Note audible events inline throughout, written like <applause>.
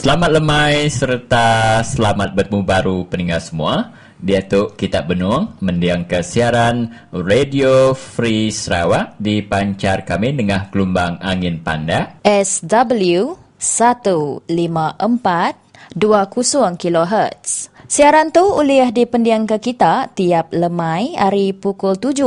Selamat lemai serta selamat bertemu baru pendengar semua. Dia tu kita Benung mendiang ke siaran Radio Free Sarawak dipancar kami dengan gelombang angin panda SW 154 20 kHz. Siaran tu uliah di pendiang ke kita tiap lemai hari pukul 7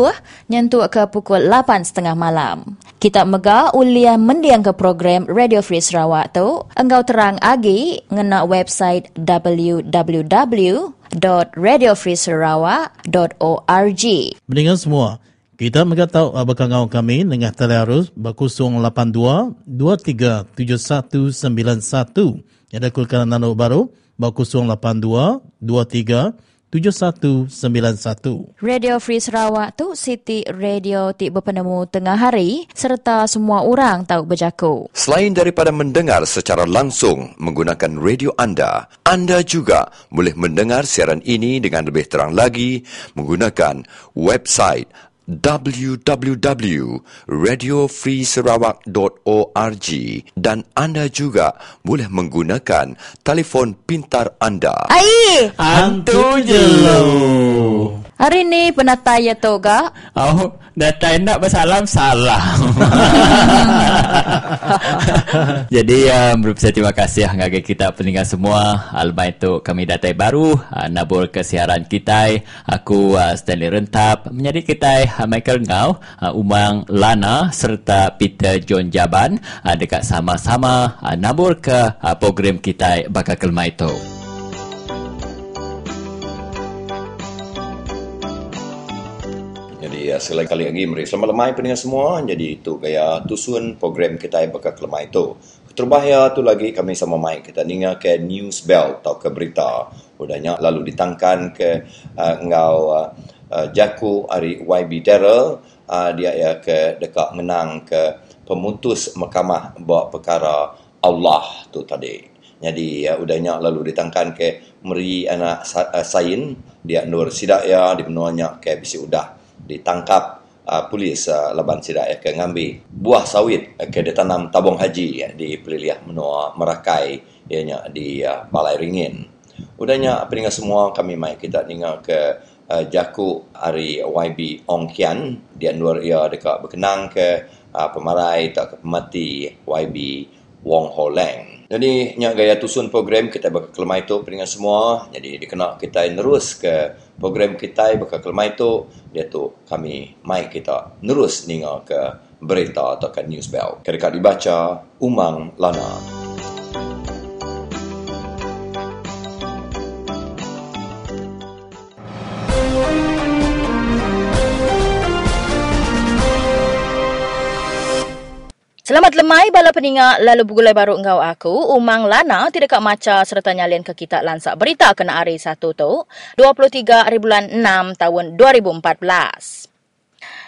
nyentuh ke pukul 8.30 malam. Kita mega uliah mendiang ke program Radio Free Sarawak tu, engkau terang agi ngena website www.radiofreesarawak.org. Mendengar semua, kita mega tahu bakal ngau kami dengan telearus berkusung 82 23 7191 yang ada kulkan nano baru bau 082 23 7191. Radio Free Sarawak tu Siti Radio ti berpenemu tengah hari serta semua orang tahu berjaku. Selain daripada mendengar secara langsung menggunakan radio anda, anda juga boleh mendengar siaran ini dengan lebih terang lagi menggunakan website www.radiofreesarawak.org dan anda juga boleh menggunakan telefon pintar anda. Ai, Hantu jelo. hari ni penata ya toga. Oh, data nak bersalam salah. <laughs> Jadi uh, berusaha terima kasih ngage kita pendengar semua. Alba itu kami datai baru uh, nabur ke siaran kita. Aku uh, Stanley Rentap menjadi kita Michael Ngau, uh, Umang Lana serta Peter John Jaban uh, dekat sama-sama uh, nabur ke program kita bakal kelma itu. Jadi ya, sekali kali lagi meri selamat lemai pendengar semua. Jadi itu gaya tusun program kita bakal kelemah itu. Terbahaya tu lagi kami sama mai kita dengar ke news bell atau ke berita. Udahnya lalu ditangkan ke uh, ngau uh, uh, Jaku hari YB Daryl uh, dia ya ke dekat menang ke pemutus mahkamah buat perkara Allah tu tadi. Jadi ya, udahnya lalu ditangkan ke meri anak uh, sain dia Nur Sidaya di menuanya ke bisi udah ditangkap uh, polis uh, Laban Sidak ya, ke ngambil buah sawit uh, ke ditanam tabung haji ya, di Peliliah Menua Merakai ianya di uh, Balai Ringin. Udahnya pendengar semua kami mai kita dengar ke uh, Jaku hari YB Ong Kian dia nur ia dekat berkenang ke uh, pemarai tak ke pemati YB Wong Ho Leng. Jadi nya gaya tusun program kita bakal itu pendengar semua. Jadi dikena kita nerus ke program kita bakal kelemah itu dia tu kami mai kita nerus ninga ke berita atau ke news bell. Kedekat dibaca Umang Lana. Selamat lemai bala peningat lalu bugulai baru engkau aku Umang Lana tidak kak maca serta nyalin ke kita lansak berita kena hari satu tu 23 hari bulan 6 tahun 2014.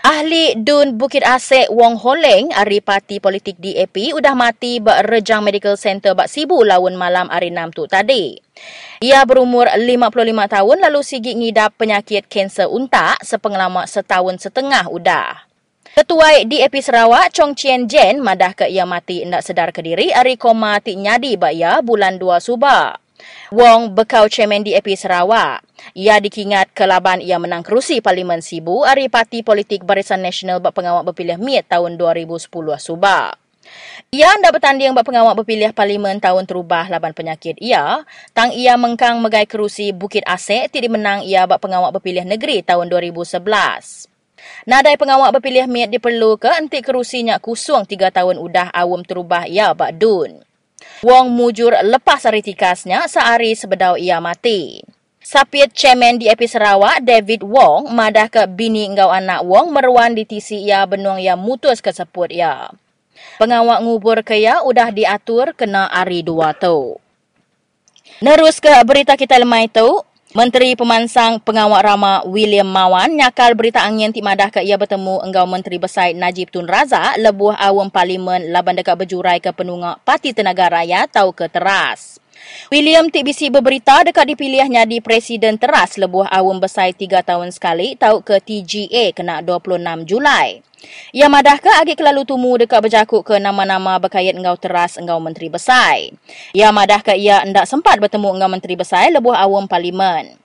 Ahli Dun Bukit Asek Wong Holeng hari parti politik DAP udah mati bak Rejang Medical Center bak Sibu lawan malam hari 6 tu tadi. Ia berumur 55 tahun lalu sigi ngidap penyakit kanser untak sepengalaman setahun setengah udah. Ketua DAP Sarawak, Chong Chien Jen, madah ke ia mati hendak sedar ke diri, hari koma ti nyadi baya bulan 2 Subak. Wong bekau chairman DAP Sarawak. Ia dikingat kelaban ia menang kerusi Parlimen Sibu hari parti politik Barisan Nasional bak pengawak berpilih MIT tahun 2010 Subak. Ia hendak bertanding bak pengawak berpilih Parlimen tahun terubah laban penyakit ia. Tang ia mengkang megai kerusi Bukit Asek ti dimenang ia bak pengawak berpilih negeri tahun 2011. Nadai pengawak berpilih miat diperlu ke entik kerusinya kusung tiga tahun udah awam terubah ia bak dun. Wong mujur lepas hari tikasnya sehari sebedau ia mati. Sapit Chairman DAP Sarawak, David Wong, madah ke bini engkau anak Wong meruan di tisi ia benuang ia mutus ke seput ia. Pengawak ngubur ke ia udah diatur kena hari dua tu. Nerus ke berita kita lemai tu, Menteri Pemansang Pengawak Rama William Mawan nyakal berita angin ti madah ke ia bertemu enggau Menteri Besar Najib Tun Razak lebuh awam parlimen laban dekat berjurai ke penungak Parti Tenaga Rakyat tau ke teras. William TBC berberita dekat dipilihnya di Presiden Teras lebuh awam besar 3 tahun sekali tahu ke TGA kena 26 Julai. Ia madah ke agak kelalu tumu dekat berjakuk ke nama-nama berkait engau teras engau Menteri Besar. Ia madah ke ia hendak sempat bertemu engau Menteri Besar lebuh awam Parlimen.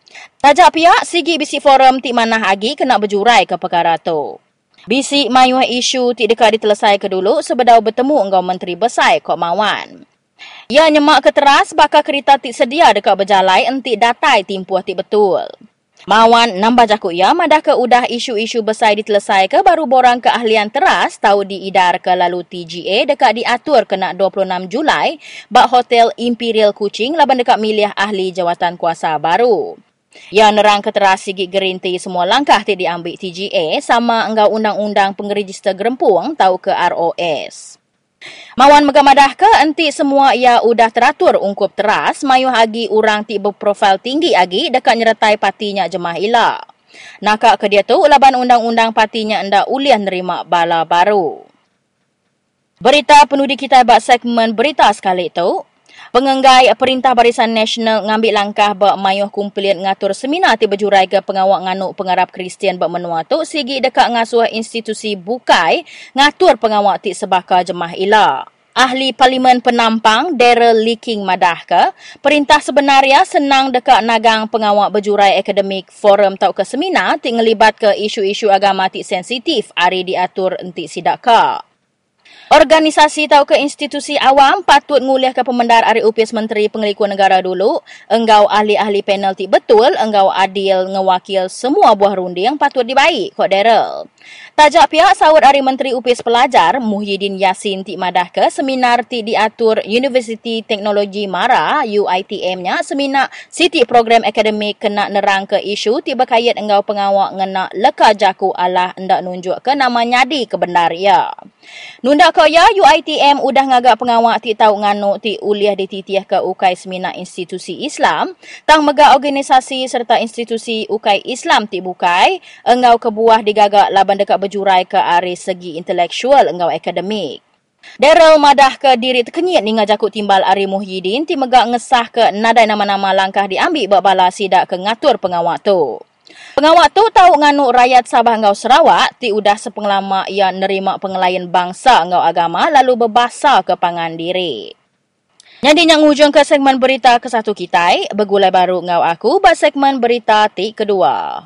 Tajak pihak sigi bisi forum tik manah agi kena berjurai ke perkara tu. Bisi mayuh isu tik dekat ditelesai ke dulu sebedau bertemu engau Menteri Besar Kok Mawan. Ia nyemak ke teras bakal kereta tik sedia dekat berjalai entik datai timpuh tik betul. Mawan nambah jakuk ia madah ke udah isu-isu besar ditelesai ke baru borang keahlian teras tahu diidar ke lalu TGA dekat diatur kena 26 Julai bak Hotel Imperial Kuching laban dekat milih ahli jawatan kuasa baru. Ya nerang ke teras sigit gerinti semua langkah ti diambil TGA sama enggau undang-undang pengeregister gerempung tahu ke ROS. Mawan megamadah ke enti semua ia udah teratur ungkup teras mayu agi orang ti berprofil tinggi agi dekat nyertai partinya jemaah ila. Nakak ke dia tu laban undang-undang partinya enda uliah nerima bala baru. Berita penuh di kita bak segmen berita sekali itu. Pengenggai Perintah Barisan Nasional ngambil langkah bak mayuh kumpulian ngatur seminar ti berjurai ke pengawak nganuk pengarap Kristian bak menua tu sigi dekat ngasuh institusi bukai ngatur pengawak ti sebaka jemaah ila. Ahli Parlimen Penampang Daryl Leaking madah ke, perintah sebenarnya senang dekat nagang pengawak berjurai akademik forum tau ke seminar ti ngelibat ke isu-isu agama ti sensitif hari diatur enti sidak ke. Organisasi atau ke institusi awam patut nguliah ke pemendar Ari UPS Menteri Pengelikuan Negara dulu. Enggau ahli-ahli panel ti betul, enggau adil ngewakil semua buah runding patut dibaik, kok Daryl. Tajak pihak sawut Ari Menteri UPS Pelajar, Muhyiddin Yassin ti madah ke seminar ti diatur University Teknologi Mara, UITM-nya, seminar City Program Akademik kena nerang ke isu ti berkait enggau pengawak ngena leka jaku Allah hendak nunjuk ke nama nyadi ke bendar ya. Nunda kaya UITM udah ngagak pengawak ti tahu nganu ti uliah di titiah ke ukai semina institusi Islam, tang mega organisasi serta institusi ukai Islam ti bukai, engau kebuah digagak laban dekat berjurai ke ari segi intelektual engau akademik. Daryl madah ke diri terkenyit ni ngajakut timbal Ari Muhyiddin ti megak ngesah ke nadai nama-nama langkah diambil buat bala sidak ke ngatur pengawak tu. Pengawak tu tahu nganu rakyat Sabah Ngau Sarawak ti udah sepenglama ia nerima pengelayan bangsa Ngau Agama lalu berbasa ke pangan diri. Jadi yang hujung ke segmen berita ke satu kita, bergulai baru ngau aku buat segmen berita ti kedua.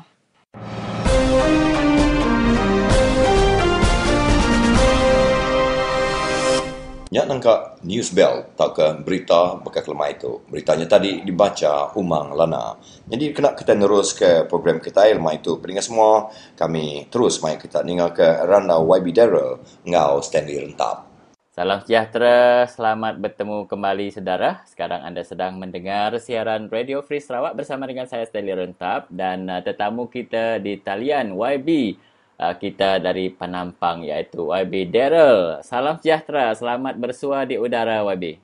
Ya nangka news bell tak ke berita bekas lemah itu. Beritanya tadi dibaca Umang Lana. Jadi kena kita terus ke program kita lemah itu. Peringat semua kami terus mai kita tinggal ke Randa YB Daryl ngau Stanley Rentap. Salam sejahtera, selamat bertemu kembali saudara. Sekarang anda sedang mendengar siaran Radio Free Sarawak bersama dengan saya Stanley Rentap dan uh, tetamu kita di talian YB kita dari Penampang iaitu YB Daryl. Salam sejahtera, selamat bersua di udara YB.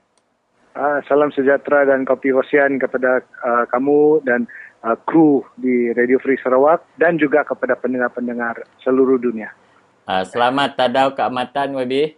Uh, salam sejahtera dan kopi hosian kepada uh, kamu dan uh, kru di Radio Free Sarawak dan juga kepada pendengar-pendengar seluruh dunia. Uh, selamat tadau keamatan YB.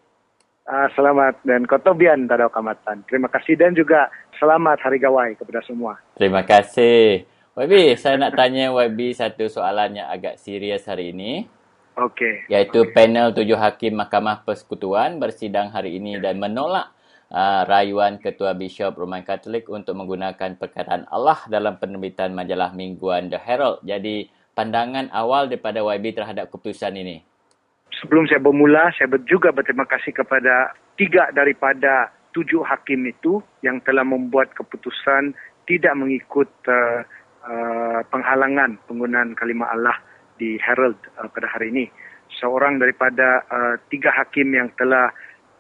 Uh, selamat dan kotobian tadau keamatan. Terima kasih dan juga selamat Hari Gawai kepada semua. Terima kasih. YB, saya nak tanya YB satu soalan yang agak serius hari ini. Okey. Iaitu panel tujuh hakim Mahkamah Persekutuan bersidang hari ini dan menolak uh, rayuan Ketua Bishop Roman Katolik untuk menggunakan perkataan Allah dalam penerbitan majalah mingguan The Herald. Jadi, pandangan awal daripada YB terhadap keputusan ini. Sebelum saya bermula, saya juga berterima kasih kepada tiga daripada tujuh hakim itu yang telah membuat keputusan tidak mengikut uh, uh, penghalangan penggunaan kalimah Allah di Herald uh, pada hari ini. Seorang daripada uh, tiga hakim yang telah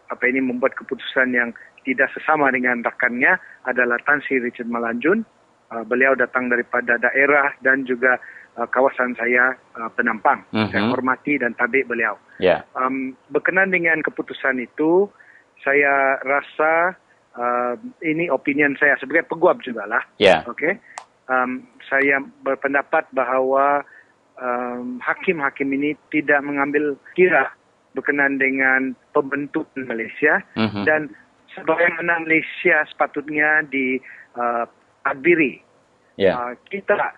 apa ini membuat keputusan yang tidak sesama dengan rakannya adalah Tan Sri Richard Malanjun. Uh, beliau datang daripada daerah dan juga uh, kawasan saya uh, Penampang. Mm-hmm. Saya hormati dan tabik beliau. Yeah. Um, berkenan dengan keputusan itu, saya rasa uh, ini opinion saya sebagai peguam juga lah. Yeah. Okay. Um, saya berpendapat bahawa um, hakim-hakim ini tidak mengambil kira berkenan dengan pembentukan Malaysia Mhm. dan sebagaimana Malaysia sepatutnya di uh. Ya. Uh, kita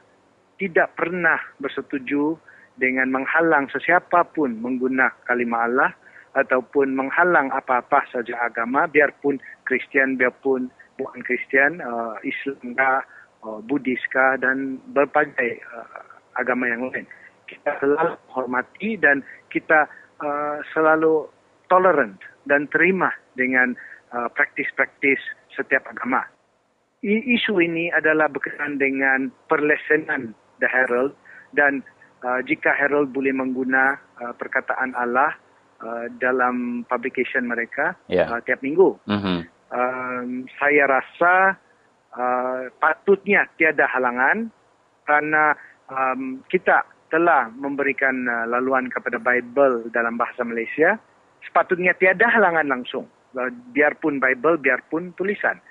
tidak pernah bersetuju dengan menghalang sesiapa pun mengguna kalimah Allah ataupun menghalang apa-apa saja agama biarpun Kristian biarpun bukan Kristian uh, Islam kah, uh, Buddhis kah dan berbagai uh, agama yang lain kita selalu hormati dan kita uh, selalu tolerant dan terima dengan uh, praktis-praktis setiap agama. I- isu ini adalah berkenaan dengan perlesenan The Herald dan uh, jika Herald boleh mengguna uh, perkataan Allah uh, dalam publication mereka Ya. uh, tiap minggu. Mhm. Um, saya rasa uh, patutnya tiada halangan kerana um, kita telah memberikan uh, laluan kepada Bible dalam bahasa Malaysia. Sepatutnya tiada halangan langsung. Uh, biarpun Bible, biarpun tulisan.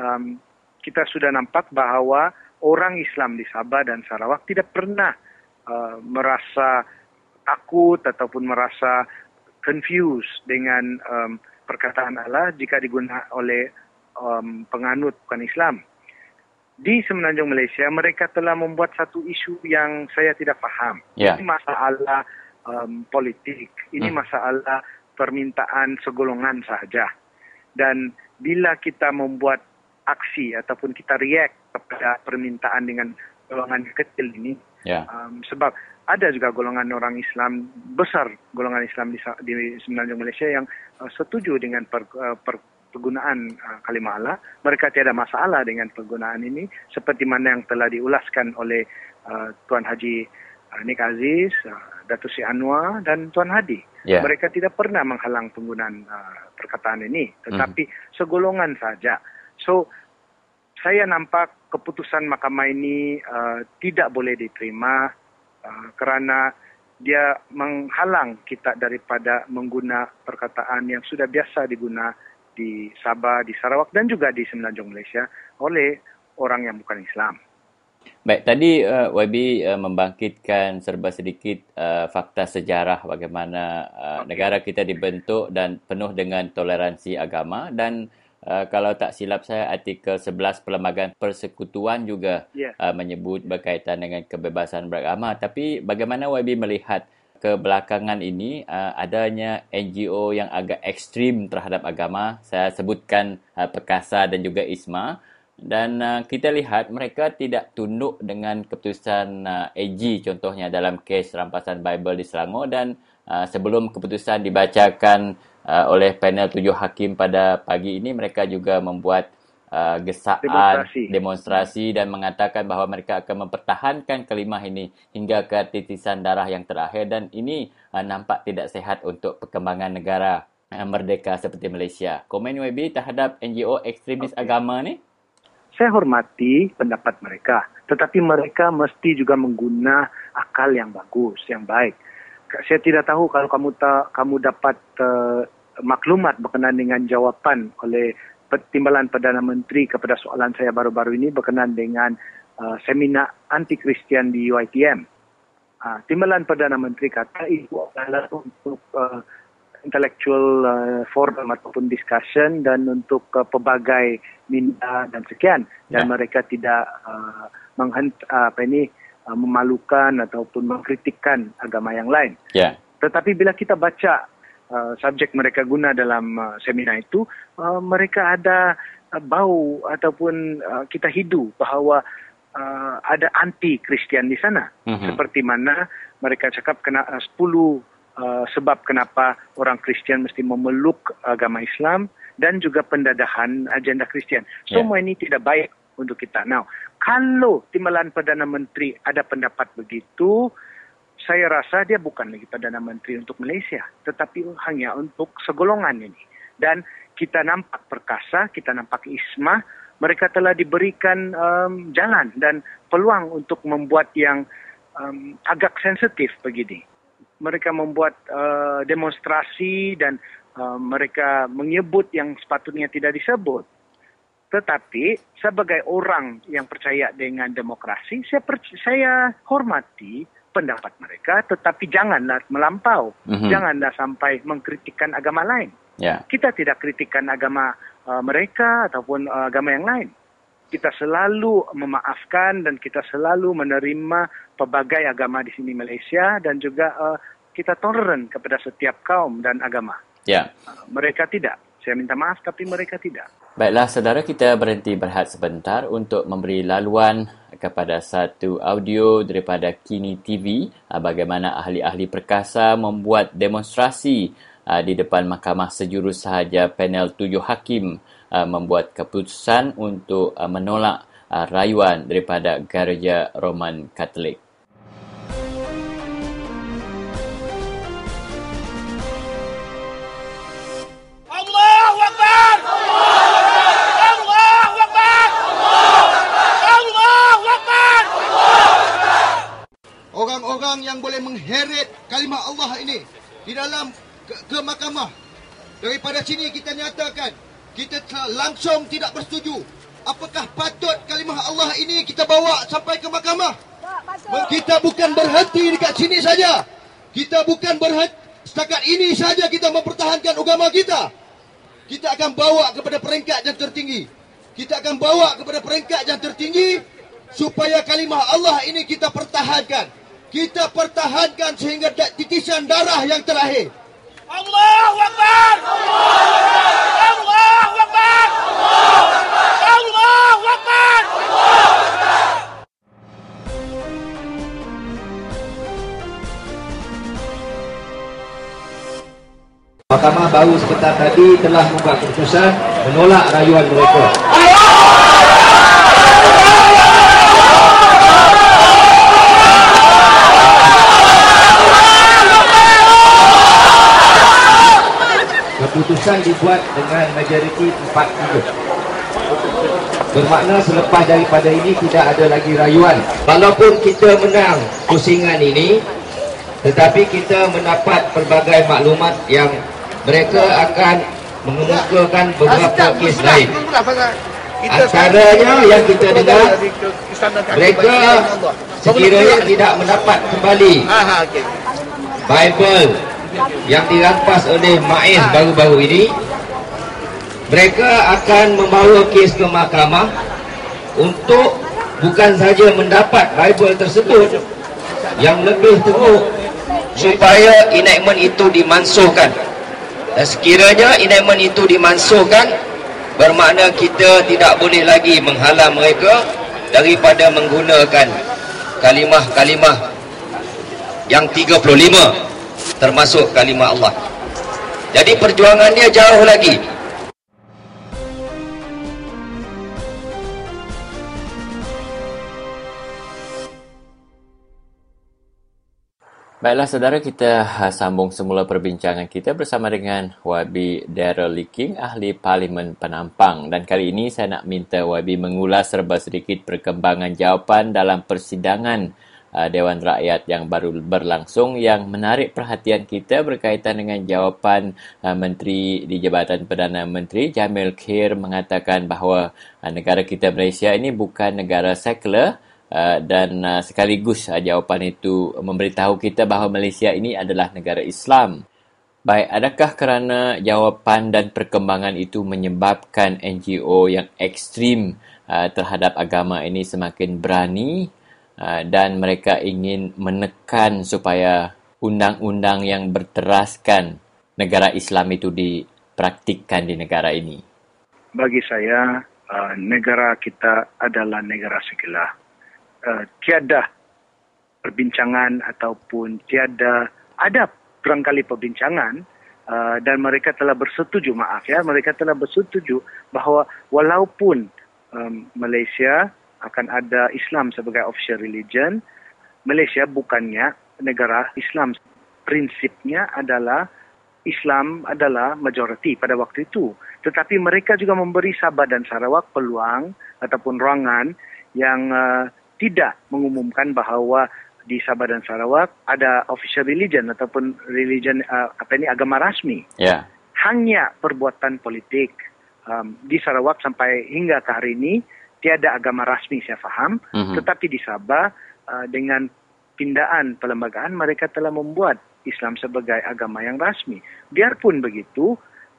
Um, kita sudah nampak bahawa orang Islam di Sabah dan Sarawak tidak pernah uh, merasa takut ataupun merasa confused dengan um, perkataan Allah jika digunakan oleh um, penganut bukan Islam. Di Semenanjung Malaysia, mereka telah membuat satu isu yang saya tidak faham. Ya. Ini masalah um, politik. Ini Hmm. masalah permintaan segolongan saja. Dan bila kita membuat aksi ataupun kita react kepada permintaan dengan golongan kecil ini, Ya. um, sebab ada juga golongan orang Islam besar golongan Islam di, di Semenanjung Malaysia yang uh, setuju dengan per, uh, per, penggunaan uh, kalimah Allah mereka tiada masalah dengan penggunaan ini seperti mana yang telah diulaskan oleh uh, Tuan Haji uh, Nik Aziz uh, Datuk Sri Anwar dan Tuan Hadi. Ya. mereka tidak pernah menghalang penggunaan uh, perkataan ini tetapi segolongan saja. So saya nampak keputusan mahkamah ini uh, tidak boleh diterima uh, kerana dia menghalang kita daripada mengguna perkataan yang sudah biasa diguna di Sabah, di Sarawak dan juga di Semenanjung Malaysia oleh orang yang bukan Islam. Baik, tadi uh, YB uh, membangkitkan serba sedikit uh, fakta sejarah bagaimana uh, negara kita dibentuk dan penuh dengan toleransi agama dan uh, kalau tak silap saya artikel 11 Perlembagaan Persekutuan juga Ya. uh, menyebut berkaitan dengan kebebasan beragama tapi bagaimana YB melihat kebelakangan ini uh, adanya NGO yang agak ekstrim terhadap agama. Saya sebutkan uh, Perkasa dan juga ISMA. Dan uh, kita lihat mereka tidak tunduk dengan keputusan uh, AG contohnya dalam kes rampasan Bible di Selangor. Dan uh, sebelum keputusan dibacakan uh, oleh panel tujuh hakim pada pagi ini mereka juga membuat uh, gesaan Demonstrasi. demonstrasi dan mengatakan bahawa mereka akan mempertahankan kelimah ini hingga ke titisan darah yang terakhir dan ini uh, nampak tidak sehat untuk perkembangan negara uh, merdeka seperti Malaysia. Komen YB terhadap NGO ekstremis Okey. agama ni? Saya hormati pendapat mereka, tetapi mereka mesti juga mengguna akal yang bagus, yang baik. Saya tidak tahu kalau kamu ta, kamu dapat uh, maklumat berkenaan dengan jawapan oleh Timbalan Perdana Menteri kepada soalan saya baru-baru ini berkenaan dengan uh, seminar anti-Kristian di UiTM. Uh, Timbalan Perdana Menteri kata itu adalah untuk uh, intellectual uh, forum ataupun discussion dan untuk uh, pelbagai minda dan sekian dan Ya. mereka tidak uh, menghent uh, apa ini uh, memalukan ataupun mengkritikkan agama yang lain. Ya. Tetapi bila kita baca uh, subjek mereka guna dalam uh, seminar itu, uh, mereka ada uh, bau ataupun uh, kita hidu bahawa uh, ada anti Kristian di sana. Mhm. Seperti mana mereka cakap kena uh, 10 uh, sebab kenapa orang Kristian mesti memeluk agama Islam dan juga pendadahan agenda Kristian. Semua ini tidak baik untuk kita. Now, kalau Timbalan Perdana Menteri ada pendapat begitu, saya rasa dia bukan lagi Perdana Menteri untuk Malaysia, tetapi hanya untuk segolongan ini. Dan kita nampak perkasa, kita nampak isma, mereka telah diberikan um, jalan dan peluang untuk membuat yang um, agak sensitif begini. Mereka membuat uh, demonstrasi dan uh, mereka menyebut yang sepatutnya tidak disebut. Tetapi sebagai orang yang percaya dengan demokrasi, saya, saya hormati pendapat mereka, tetapi janganlah melampau. Mhm. Janganlah sampai mengkritikkan agama lain. Ya. Kita tidak kritikan agama uh, mereka ataupun uh, agama yang lain. Kita selalu memaafkan dan kita selalu menerima pelbagai agama di sini Malaysia dan juga uh, kita toleran kepada setiap kaum dan agama. Ya. Uh, mereka tidak. Saya minta maaf tapi mereka tidak. Baiklah, saudara kita berhenti berehat sebentar untuk memberi laluan kepada satu audio daripada Kini TV uh, bagaimana ahli-ahli perkasa membuat demonstrasi uh, di depan Mahkamah Sejurus Sahaja panel tujuh hakim uh, membuat keputusan untuk menolak rayuan daripada Gereja Roman Katolik. Yang boleh mengheret kalimah Allah ini di dalam ke, ke mahkamah. Daripada sini kita nyatakan kita langsung tidak bersetuju. Apakah patut kalimah Allah ini kita bawa sampai ke mahkamah? Kita bukan berhenti dekat sini saja. Kita bukan berhenti setakat ini saja kita mempertahankan agama kita. Kita akan bawa kepada peringkat yang tertinggi. Kita akan bawa kepada peringkat yang tertinggi supaya kalimah Allah ini kita pertahankan kita pertahankan sehingga titisan darah yang terakhir. Allahu Akbar! Allahu Akbar! Allahu Akbar! Mahkamah baru sebentar tadi telah membuat keputusan menolak rayuan mereka. Keputusan dibuat dengan majoriti 4-3 bermakna selepas daripada ini tidak ada lagi rayuan. Walaupun kita menang pusingan ini tetapi kita mendapat pelbagai maklumat yang mereka akan mengemukakan beberapa kes lain. antaranya yang kita dengar mereka sekiranya tidak mendapat kembali. Bible yang dirampas oleh Maiz baru-baru ini mereka akan membawa kes ke mahkamah untuk bukan saja mendapat Bible tersebut yang lebih teruk supaya enactment itu dimansuhkan. Dan sekiranya enactment itu dimansuhkan bermakna kita tidak boleh lagi menghalang mereka daripada menggunakan kalimah-kalimah yang 35 termasuk kalimah Allah. Jadi perjuangannya jauh lagi. Baiklah saudara kita sambung semula perbincangan kita bersama dengan YB Daryl King, ahli Parlimen Penampang. Dan kali ini saya nak minta YB mengulas serba sedikit perkembangan jawapan dalam persidangan Uh, Dewan Rakyat yang baru berlangsung yang menarik perhatian kita berkaitan dengan jawapan uh, Menteri di Jabatan Perdana Menteri Jamil Khair mengatakan bahawa uh, negara kita Malaysia ini bukan negara sekular dan sekaligus jawapan itu memberitahu kita bahawa Malaysia ini adalah negara Islam. Baik, adakah kerana jawapan dan perkembangan itu menyebabkan NGO yang ekstrim terhadap agama ini semakin berani dan mereka ingin menekan supaya undang-undang yang berteraskan negara Islam itu dipraktikkan di negara ini? Bagi saya, uh, negara kita adalah negara sekular. Uh, tiada perbincangan ataupun tiada ada berangkali perbincangan dan mereka telah bersetuju maaf ya mereka telah bersetuju bahawa walaupun Malaysia akan ada Islam sebagai official religion. Malaysia bukannya negara Islam. Prinsipnya adalah Islam adalah majoriti pada waktu itu. Tetapi mereka juga memberi Sabah dan Sarawak peluang ataupun ruangan yang uh, tidak mengumumkan bahawa di Sabah dan Sarawak ada official religion ataupun religion uh, apa ini agama rasmi. Yeah. Hanya perbuatan politik um, di Sarawak sampai hingga ke hari ini tiada agama rasmi saya faham mm-hmm. tetapi di Sabah uh, dengan pindaan perlembagaan mereka telah membuat Islam sebagai agama yang rasmi biarpun begitu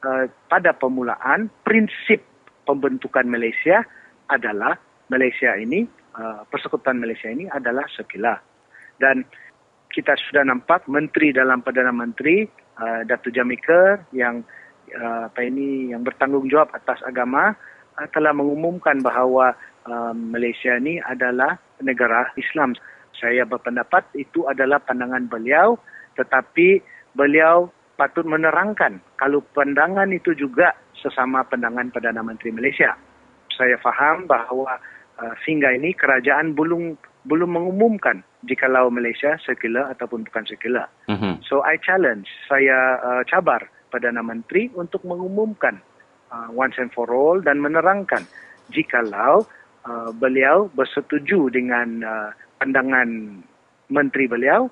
uh, pada permulaan prinsip pembentukan Malaysia adalah Malaysia ini uh, persekutuan Malaysia ini adalah sekular dan kita sudah nampak menteri dalam perdana menteri uh, Datu Jamika yang uh, apa ini yang bertanggungjawab atas agama telah mengumumkan bahawa uh, Malaysia ini adalah negara Islam. Saya berpendapat itu adalah pandangan beliau tetapi beliau patut menerangkan kalau pandangan itu juga sesama pandangan Perdana Menteri Malaysia. Saya faham bahawa uh, sehingga ini kerajaan belum belum mengumumkan jikalau Malaysia sekular ataupun bukan sekular. Mm-hmm. So I challenge, saya uh, cabar Perdana Menteri untuk mengumumkan uh, once and for all dan menerangkan jikalau uh, beliau bersetuju dengan uh, pandangan menteri beliau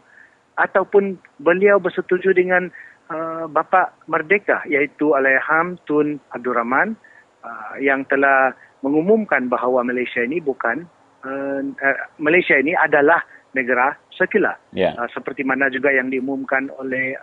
ataupun beliau bersetuju dengan uh, bapa merdeka iaitu Alaiham Tun Abdul Rahman uh, yang telah mengumumkan bahawa Malaysia ini bukan uh, uh, Malaysia ini adalah negara sekular. Yeah. Uh, seperti mana juga yang diumumkan oleh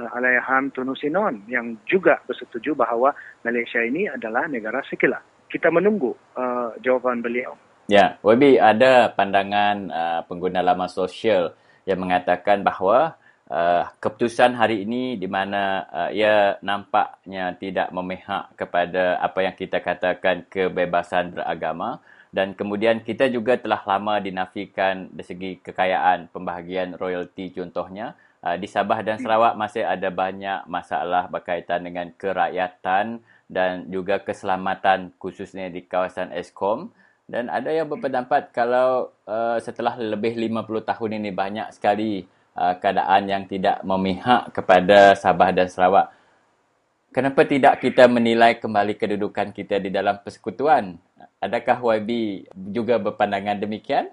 uh, Alaiham Tun Husinon yang juga bersetuju bahawa Malaysia ini adalah negara sekular. Kita menunggu uh, jawapan beliau. Ya, Wabi ada pandangan uh, pengguna laman sosial yang mengatakan bahawa uh, keputusan hari ini di mana uh, ia nampaknya tidak memihak kepada apa yang kita katakan kebebasan beragama dan kemudian kita juga telah lama dinafikan dari segi kekayaan pembahagian royalti contohnya uh, di Sabah dan Sarawak masih ada banyak masalah berkaitan dengan kerakyatan dan juga keselamatan khususnya di kawasan Eskom dan ada yang berpendapat kalau uh, setelah lebih 50 tahun ini banyak sekali uh, keadaan yang tidak memihak kepada Sabah dan Sarawak. Kenapa tidak kita menilai kembali kedudukan kita di dalam persekutuan? Adakah YB juga berpandangan demikian?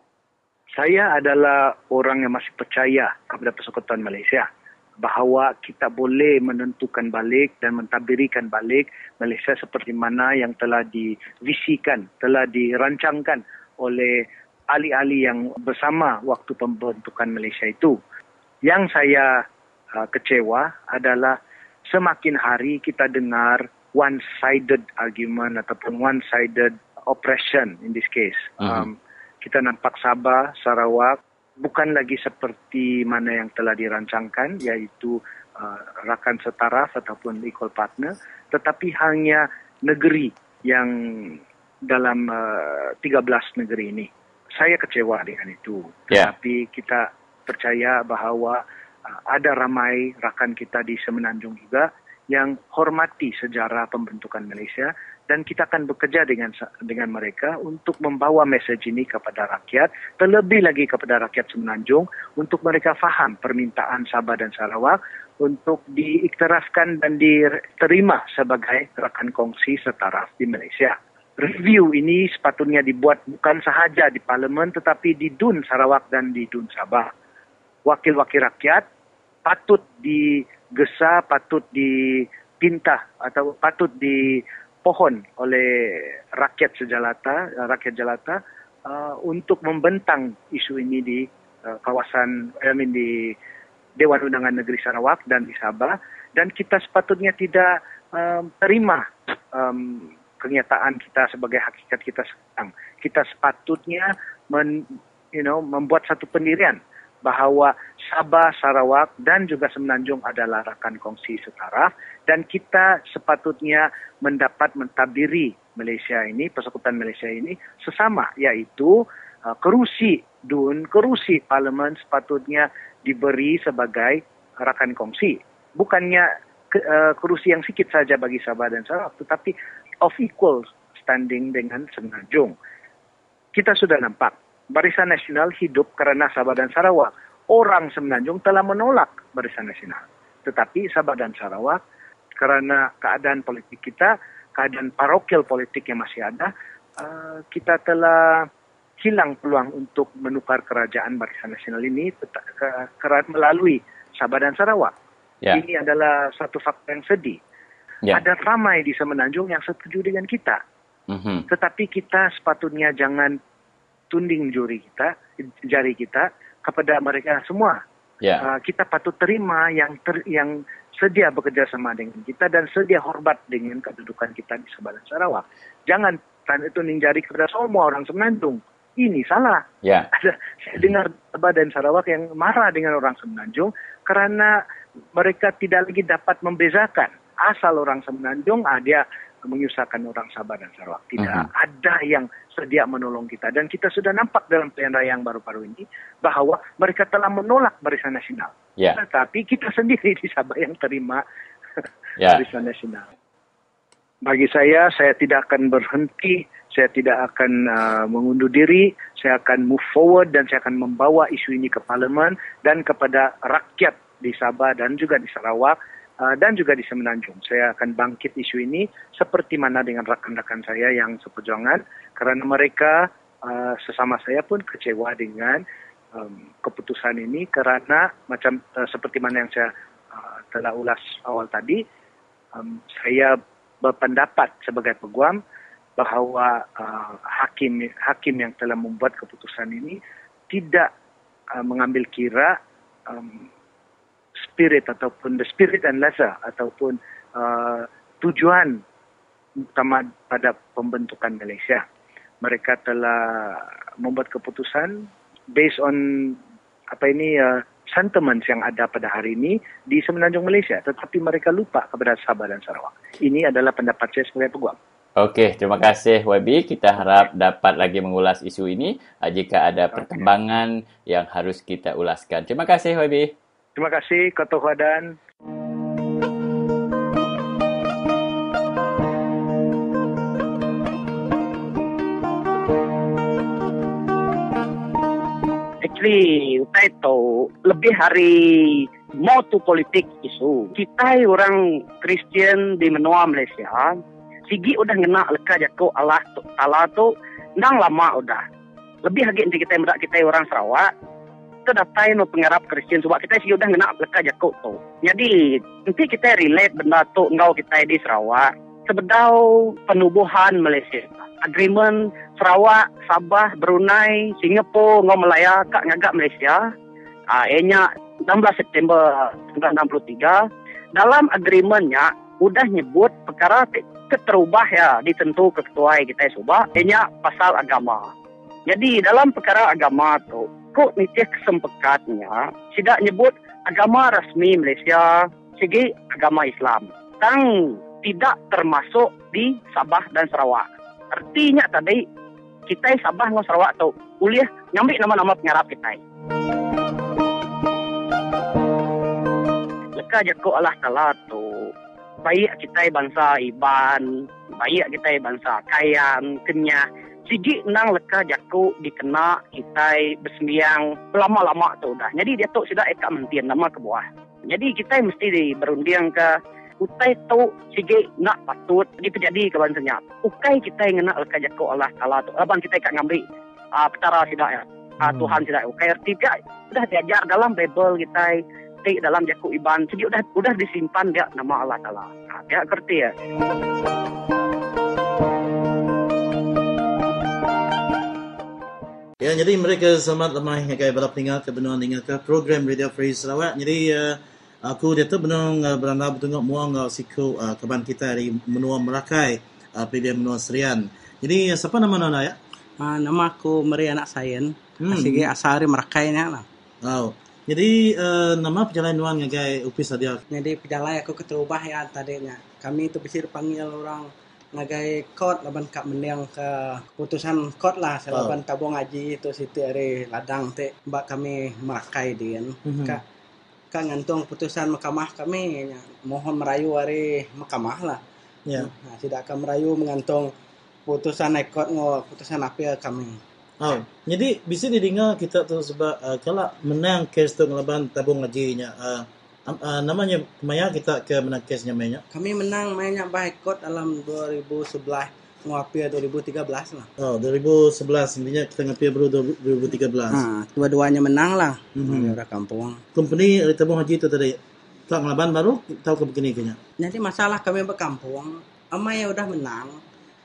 Saya adalah orang yang masih percaya kepada persekutuan Malaysia bahawa kita boleh menentukan balik dan mentadbirkan balik Malaysia seperti mana yang telah divisikan, telah dirancangkan oleh ahli-ahli yang bersama waktu pembentukan Malaysia itu. Yang saya uh, kecewa adalah semakin hari kita dengar one-sided argument ataupun one-sided oppression in this case. Uh-huh. Kita nampak Sabah, Sarawak bukan lagi seperti mana yang telah dirancangkan iaitu uh, rakan setaraf ataupun equal partner tetapi hanya negeri yang dalam uh, 13 negeri ini. Saya kecewa dengan itu. Yeah. Tetapi kita percaya bahawa uh, ada ramai rakan kita di Semenanjung juga yang hormati sejarah pembentukan Malaysia dan kita akan bekerja dengan dengan mereka untuk membawa mesej ini kepada rakyat, terlebih lagi kepada rakyat Semenanjung untuk mereka faham permintaan Sabah dan Sarawak untuk diiktirafkan dan diterima sebagai rakan kongsi setaraf di Malaysia. Review ini sepatutnya dibuat bukan sahaja di Parlimen tetapi di DUN Sarawak dan di DUN Sabah. Wakil-wakil rakyat patut digesa, patut dipinta atau patut di pohon oleh rakyat sejalata, rakyat jelata uh, untuk membentang isu ini di uh, kawasan, I mean di Dewan Undangan Negeri Sarawak dan di Sabah dan kita sepatutnya tidak um, terima um, kenyataan kita sebagai hakikat kita sekarang. Kita sepatutnya men, you know, membuat satu pendirian bahawa Sabah, Sarawak dan juga Semenanjung adalah rakan kongsi setara dan kita sepatutnya mendapat mentabiri Malaysia ini, persekutuan Malaysia ini sesama iaitu uh, kerusi DUN, kerusi parlimen sepatutnya diberi sebagai rakan kongsi. Bukannya ke, uh, kerusi yang sikit saja bagi Sabah dan Sarawak tetapi of equal standing dengan Semenanjung. Kita sudah nampak Barisan Nasional hidup kerana Sabah dan Sarawak. Orang Semenanjung telah menolak Barisan Nasional. Tetapi Sabah dan Sarawak kerana keadaan politik kita, keadaan parokial politik yang masih ada, uh, kita telah hilang peluang untuk menukar kerajaan Barisan Nasional ini melalui Sabah dan Sarawak. Yeah. Ini adalah satu fakta yang sedih. Yeah. Ada ramai di Semenanjung yang setuju dengan kita. Mm-hmm. Tetapi kita sepatutnya jangan tunding juri kita, jari kita kepada mereka semua. Yeah. Uh, kita patut terima yang ter, yang sedia bekerja sama dengan kita dan sedia hormat dengan kedudukan kita di Sabah dan Sarawak. Jangan tan itu ninjari kepada semua orang Semenanjung. Ini salah. Ya. <laughs> Saya dengar Sabah dan Sarawak yang marah dengan orang Semenanjung karena mereka tidak lagi dapat membezakan asal orang Semenanjung ah, dia menyusahkan orang Sabah dan Sarawak. Tidak Mhm. ada yang sedia menolong kita dan kita sudah nampak dalam pilihan raya yang baru-baru ini bahwa mereka telah menolak barisan nasional. Ya. Tetapi kita sendiri di Sabah yang terima <laughs> Ya. barisan nasional. Bagi saya, saya tidak akan berhenti, saya tidak akan uh, mengundur diri, saya akan move forward dan saya akan membawa isu ini ke parlimen dan kepada rakyat di Sabah dan juga di Sarawak uh, dan juga di Semenanjung. Saya akan bangkit isu ini seperti mana dengan rakan-rakan saya yang seperjuangan kerana mereka uh, sesama saya pun kecewa dengan um, keputusan ini kerana macam uh, seperti mana yang saya uh, telah ulas awal tadi, um, saya berpendapat sebagai peguam bahawa uh, hakim hakim yang telah membuat keputusan ini tidak uh, mengambil kira um, spirit ataupun the spirit and letter ataupun uh, tujuan utama pada pembentukan Malaysia. Mereka telah membuat keputusan based on apa ini uh, sentiments yang ada pada hari ini di semenanjung Malaysia tetapi mereka lupa kepada Sabah dan Sarawak. Ini adalah pendapat saya sebagai peguam. Okey, terima kasih YB. Kita harap dapat lagi mengulas isu ini uh, jika ada perkembangan yang harus kita ulaskan. Terima kasih YB. Terima kasih Ketua Wadan. Saya tahu lebih hari mau tu politik isu. Kita orang Kristian di menua Malaysia, sigi udah ngena leka jako Allah Allah tu, nang lama udah. Lebih lagi nanti kita muda kita orang Sarawak, kita datai no pengarap Kristian sebab kita sih udah ngena leka jako tu. Jadi nanti kita relate benda tu ngau kita di Sarawak. Sebedau penubuhan Malaysia. Agreement Sarawak, Sabah, Brunei, Singapura, ngau Melaya, kak ngagak Malaysia. Ah, enya 16 September 1963 dalam agreementnya udah nyebut perkara te- keterubah ya ditentu ketua kita subah enya pasal agama. Jadi dalam perkara agama tu kok nitik kesempakatnya tidak nyebut agama rasmi Malaysia segi agama Islam. Tang tidak termasuk di Sabah dan Sarawak. Artinya tadi kita Sabah dengan Sarawak tu boleh ngambil nama-nama pengarap kita. Leka jako Allah Ta'ala tu baik kita bangsa Iban, baik kita bangsa Kayan, Kenyah. Sigi nang leka jako dikena kita bersembiang lama-lama tu dah. Jadi dia tu sudah eka mentian nama ke bawah. Jadi kita mesti di berunding ke utai tu sigi nak patut di terjadi ke bangsanya. Ukai kita yang nak leka jako Allah Ta'ala tu. Abang kita ikat ngambil uh, petara tidak ya. Uh. Tuhan tidak. Ukai tidak. Sudah diajar dalam Bible kita ti dalam Jakub Iban segi udah udah disimpan dia nama Allah Taala. Dia kerti ya. Ya, jadi mereka selamat lemah ngagai balap tinggal ke tinggal ke program Radio Free Sarawak. Jadi uh, aku dia tu benung uh, beranda bertengok muang uh, siku uh, kaban kita di menua Merakai, uh, PDM menua Serian. Jadi uh, siapa nama nona ya? Ah, nama aku Meri anak sayen. Hmm. Hmm. Sige asari merakainya lah. Oh. Jadi uh, nama perjalanan nuan ngagai upis dia. Jadi pejalan aku keterubah ya tadinya. Kami itu bisa dipanggil orang ngagai kot laban kak mendiang ke keputusan kot lah selaban tabung ngaji itu situ hari ladang te mbak kami merakai dia Mhm. kak kak ngantung putusan mahkamah kami mohon merayu hari mahkamah lah Ya. nah, tidak akan merayu mengantung putusan ekot ngo putusan apa kami Oh, jadi bisa didengar kita tu sebab uh, kalau menang kes tu ngelaban tabung ngajinya. Uh, uh, namanya kemaya kita ke menang kesnya mainnya. Kami menang mainnya baikot dalam 2011 ngapir 2013 lah. Oh, 2011 intinya kita ngapir baru 2013. Ha, dua-duanya menang lah. Mhm. Hmm. Udah kampung. Company uh, tabung haji itu tadi tak ngelaban baru tahu ke begini kayaknya. Jadi masalah kami berkampung, amai ya udah menang.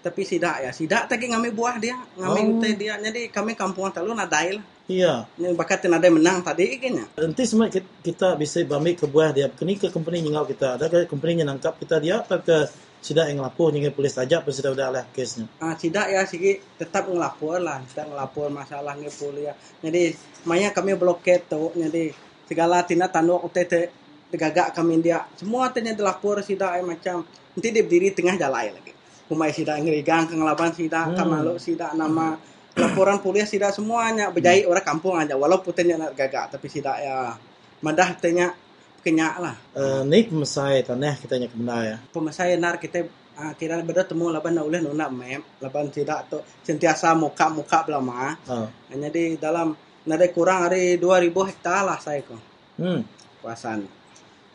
Tapi sidak ya, sidak tadi ngami buah dia, ngami Oh. dia. Jadi kami kampung terlalu nadai lah. Iya. Ni bakat ada yang menang tadi kayaknya. Nanti semua kita, kita bisa bambil ke buah dia. Kini ke company nyingau kita. Ada ke company yang nangkap kita dia atau ke sidak yang lapor nyingau polis saja pun sudah udah lah kesnya. Ah, tidak ya sigi tetap ngelapor lah, tidak ngelapor masalah nge polis. Jadi, makanya kami bloket tu. Jadi, segala tina tanduk UTT tegagak kami dia. Semua tanya dilapor sidak eh, macam nanti dia berdiri tengah jalan lagi. Kumai sidak ngerigang ke ngelaban sidak, Hmm. hmm. kamaluk sidak nama laporan polis sidak semuanya berjahit orang kampung aja walaupun tanya gagak tapi sidak ya madah tanya kenyak lah. Uh, ni pemasai tanah kita nya kena ya. Pemasai nar kita ah, kira beda temu laban nak uleh nuna mem laban sidak tu sentiasa muka-muka belama. Oh. Hanya di dalam nade kurang hari 2000 hektar lah saya ko Hmm. kuasaan.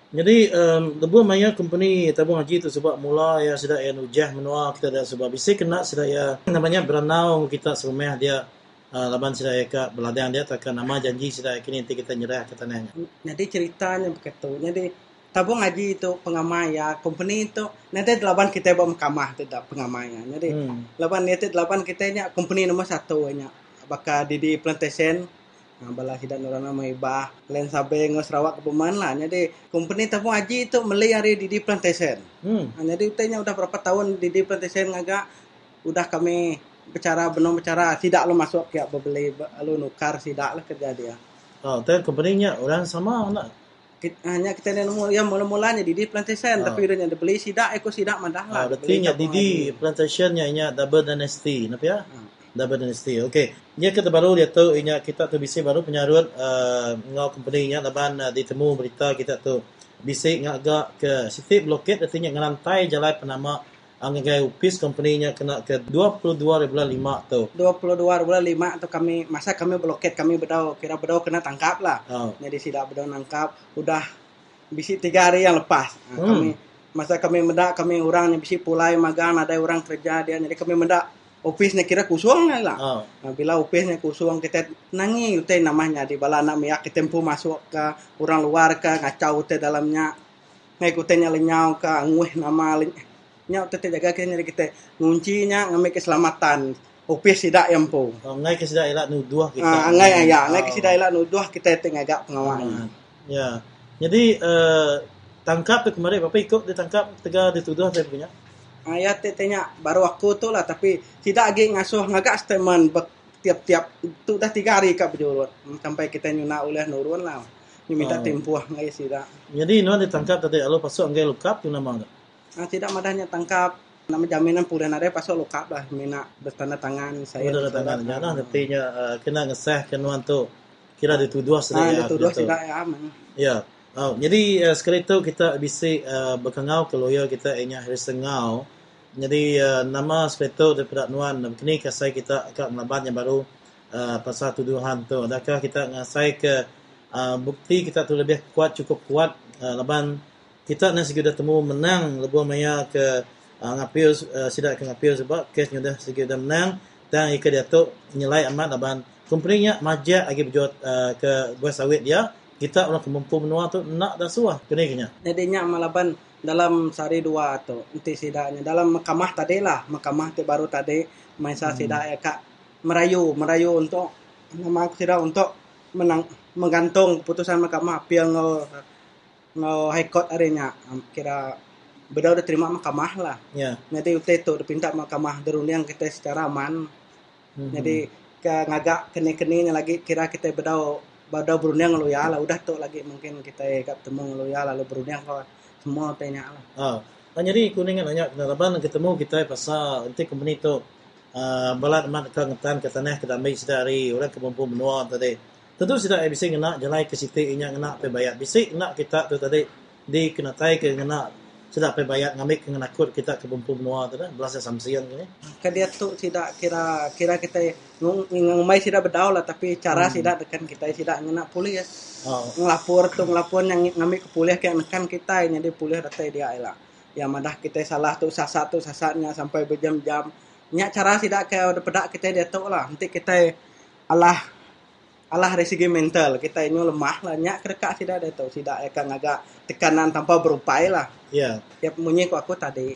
Jadi um, lebuh maya company tabung haji tu sebab mula ya sudah ya nujah menua kita dah sebab bisa kena sudah ya namanya beranau kita serumah dia uh, laban ya ke beladang dia takkan nama janji ya kini nanti kita nyerah ke tanahnya. Jadi ceritanya begitu. Jadi tabung haji itu pengamai ya company itu nanti laban kita bawa mahkamah tidak pengamainya. Jadi Hmm. laban itu laban kita nya company nomor satu nya bakal di di plantation Nah, bala hidan orang nama ibah lain sampai ngos rawak ke peman lah jadi company tabung haji itu meli hari di di plantation Hmm. Nah, jadi utanya udah berapa tahun di di plantation ngagak udah kami bicara benar bicara tidak lo masuk ya beli lo nukar tidak lah kerja dia Oh, tapi company-nya orang sama nak. Kit- hanya kita ni nemu yang mula-mulanya di di plantation Ah. tapi udah beli sidak eko sidak madah lah Ah, berarti nya Didi haji. plantation-nya nya double dynasty, napa ya? Ah. Double dynasty. Okey. Nya kita baru dia tahu inya kita tu bisi baru penyarut uh, ngau company nya laban uh, ditemu berita kita tu bisi ngagak ke setiap loket artinya ngelantai jalan penama anggai upis company nya kena ke 22.5 tu. 22 bulan 5 atau kami masa kami bloket kami bedau kira bedau kena tangkap lah Oh. jadi sidak bedau nangkap udah bisi tiga hari yang lepas nah, Hmm. kami masa kami mendak kami orangnya bisi pulai magang ada orang kerja dia jadi kami mendak ofisnya kira kosong lah Oh. Nah, bila kosong kita nangi utai namanya di bala nak miak kita tempu masuk ke orang luar ke ngacau utai dalamnya ngai kutenya lenyau ke nguih nama nya utai jaga kita nyari kita nguncinya ngambil keselamatan UPS tidak yang po Oh, ngai ke sudah elak nuduh kita. Ah, ngai ya ngai Oh. kita ilah nuduh kita tengah agak pengawalan Ya. Jadi uh, tangkap tu kemarin Bapak ikut ditangkap tegar dituduh saya punya. ayat tanya baru aku tu lah tapi tidak lagi ngasuh ngagak statement tiap-tiap tu dah tiga hari kak berjurut sampai kita nyuna oleh nurun lah ni minta Oh. tempuh ngai tidak Jadi nuan ditangkap tadi alo pasuk anggai lukap tu nama enggak? Nah, tidak madahnya tangkap nama jaminan pulen ada pasal lokap lah mina bertanda tangan saya ada tangan jangan nantinya uh, kena ngesah ke nuan tu kira dituduh nah, sedaya. itu dua tidak ya aman Ya. Oh, jadi uh, sekali tu kita bisa uh, berkengau ke lawyer kita inya Harris Tengau. Jadi uh, nama sekali tu daripada nuan kini kasai kita akan melabat yang baru uh, pasal tuduhan tu. Adakah kita ngasai ke uh, bukti kita tu lebih kuat cukup kuat uh, laban kita nak segi dah temu menang lebih maya ke uh, ngapil uh, sidak ke ngapil sebab kesnya dah segi dah menang. Dan ika dia tu nyelai amat laban company-nya majak lagi berjual uh, ke buah sawit dia. Kita orang kemampu menua tu nak dah suah kena kena jadinya malaban dalam sehari dua tu nanti sidaknya. Dalam mahkamah tadi lah mahkamah tu baru tadi main saya Hmm. sidak ya kak. Merayu merayu untuk nama aku tidak untuk menang menggantung keputusan mahkamah appeal ngo ngo high court arinya kira beda udah terima mahkamah lah. Ya. Jadi utai tu dipinta mahkamah deruniang kita secara aman. Mhm. Jadi ke ngagak kene-kenenya lagi kira kita bedau bedau berundang lu ya lah. Udah tuh lagi mungkin kita kap temu lu ya lalu berundang kau semua tanya lah. ah. Oh, jadi kuningan nanya kena laban ketemu kita pasal nanti company tu uh, balat mat ke ngetan ke tanah ke damai sedari orang kemampu menua tadi tentu sudah bisa kena jalai ke situ inya kena pe bayar bisa nak kita tu tadi di kena tai ke kena sudah pe bayar ngamik ke nakut kita kemampu menua tu dah belas samsian ni Ke dia tuh tidak kira kira kita ngumai tidak bedau lah tapi cara tidak tekan kita tidak ngena polis oh ngelapor tuh ngelapor yang ngambil ke polis kayak nekan kita jadi polis datai dia lah. Ya madah kita salah tuh sasat tuh sasatnya sampai berjam-jam. Nya cara tidak udah pedak kita dia tuh lah. Nanti kita Allah Dari segi mental kita ini lemah lah. Nya kedekat tidak ada tuh tidak akan agak tekanan tanpa berupaya lah. ya Ya bunyi ku aku tadi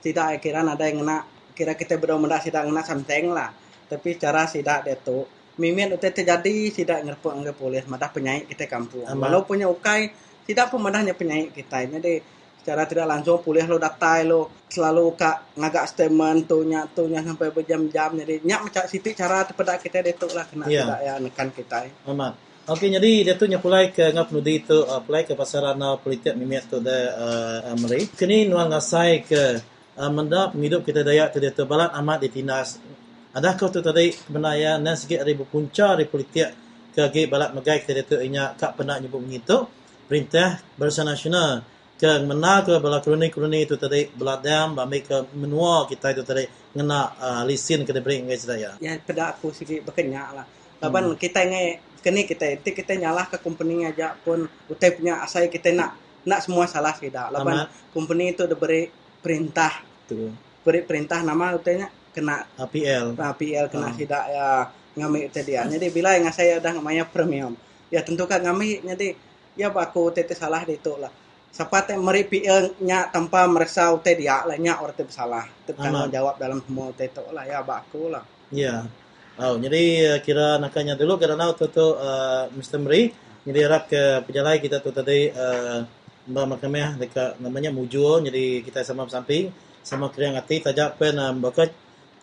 tidak kira ada yang kena kira kita berdua mendak tidak kena something lah. Tapi cara tidak dia tuh mimin utai terjadi tidak ngerpuk angga polis madah penyaik kita kampung. Walaupun punya ukai tidak pun madahnya penyaik kita. Jadi secara tidak langsung polis lo datai lo selalu kak ngagak statement tu nya tu nya sampai berjam-jam jadi nyak macam situ cara terpedak kita detuk lah kena Ya. tidak ya nekan kita. Amat. Okey, jadi dia tu nya pulai ke ngap nudi tu uh, pulai ke pasaran politik mimiat tu da uh, Amri. Kini nuang ngasai ke uh, menda penghidup kita dayak tu dia tu balat amat ditindas. Adakah tu tadi benaya nan sikit ada berpunca di politik ke ge balat megai kita dia tu inya kak pernah nyebut begitu. Perintah Barisan Nasional ke mena ke bala koloni-koloni itu tadi beladam ambil ke menua kita itu tadi ngena uh, lisin ke diberi ngai sedaya. Ya pada aku sikit berkenyak lah. Laban hmm. kita ngai kini kita itu kita nyalah ke company aja pun utai punya asai kita nak nak semua salah tidak. Laban Amat. company itu udah beri perintah Tu beri perintah nama utainya kena APL. nah, PL kena Ah. tidak ya ngambil itu dia. Jadi bila yang saya udah namanya premium. Ya tentu kan ngambil jadi ya baku tete salah di itu lah. Siapa meri PL nya tanpa merasa utai dia lah nya orang teh bersalah. Tanggung jawab dalam semua utai itu lah ya baku lah. Ya. Oh, jadi uh, kira nakanya dulu kerana tu tu uh, Mr. Meri. Jadi harap ke penjalai kita tu tadi uh, Mbak Makamah dekat namanya Mujur. Jadi kita sama samping sama kering hati tajak pen uh, bakat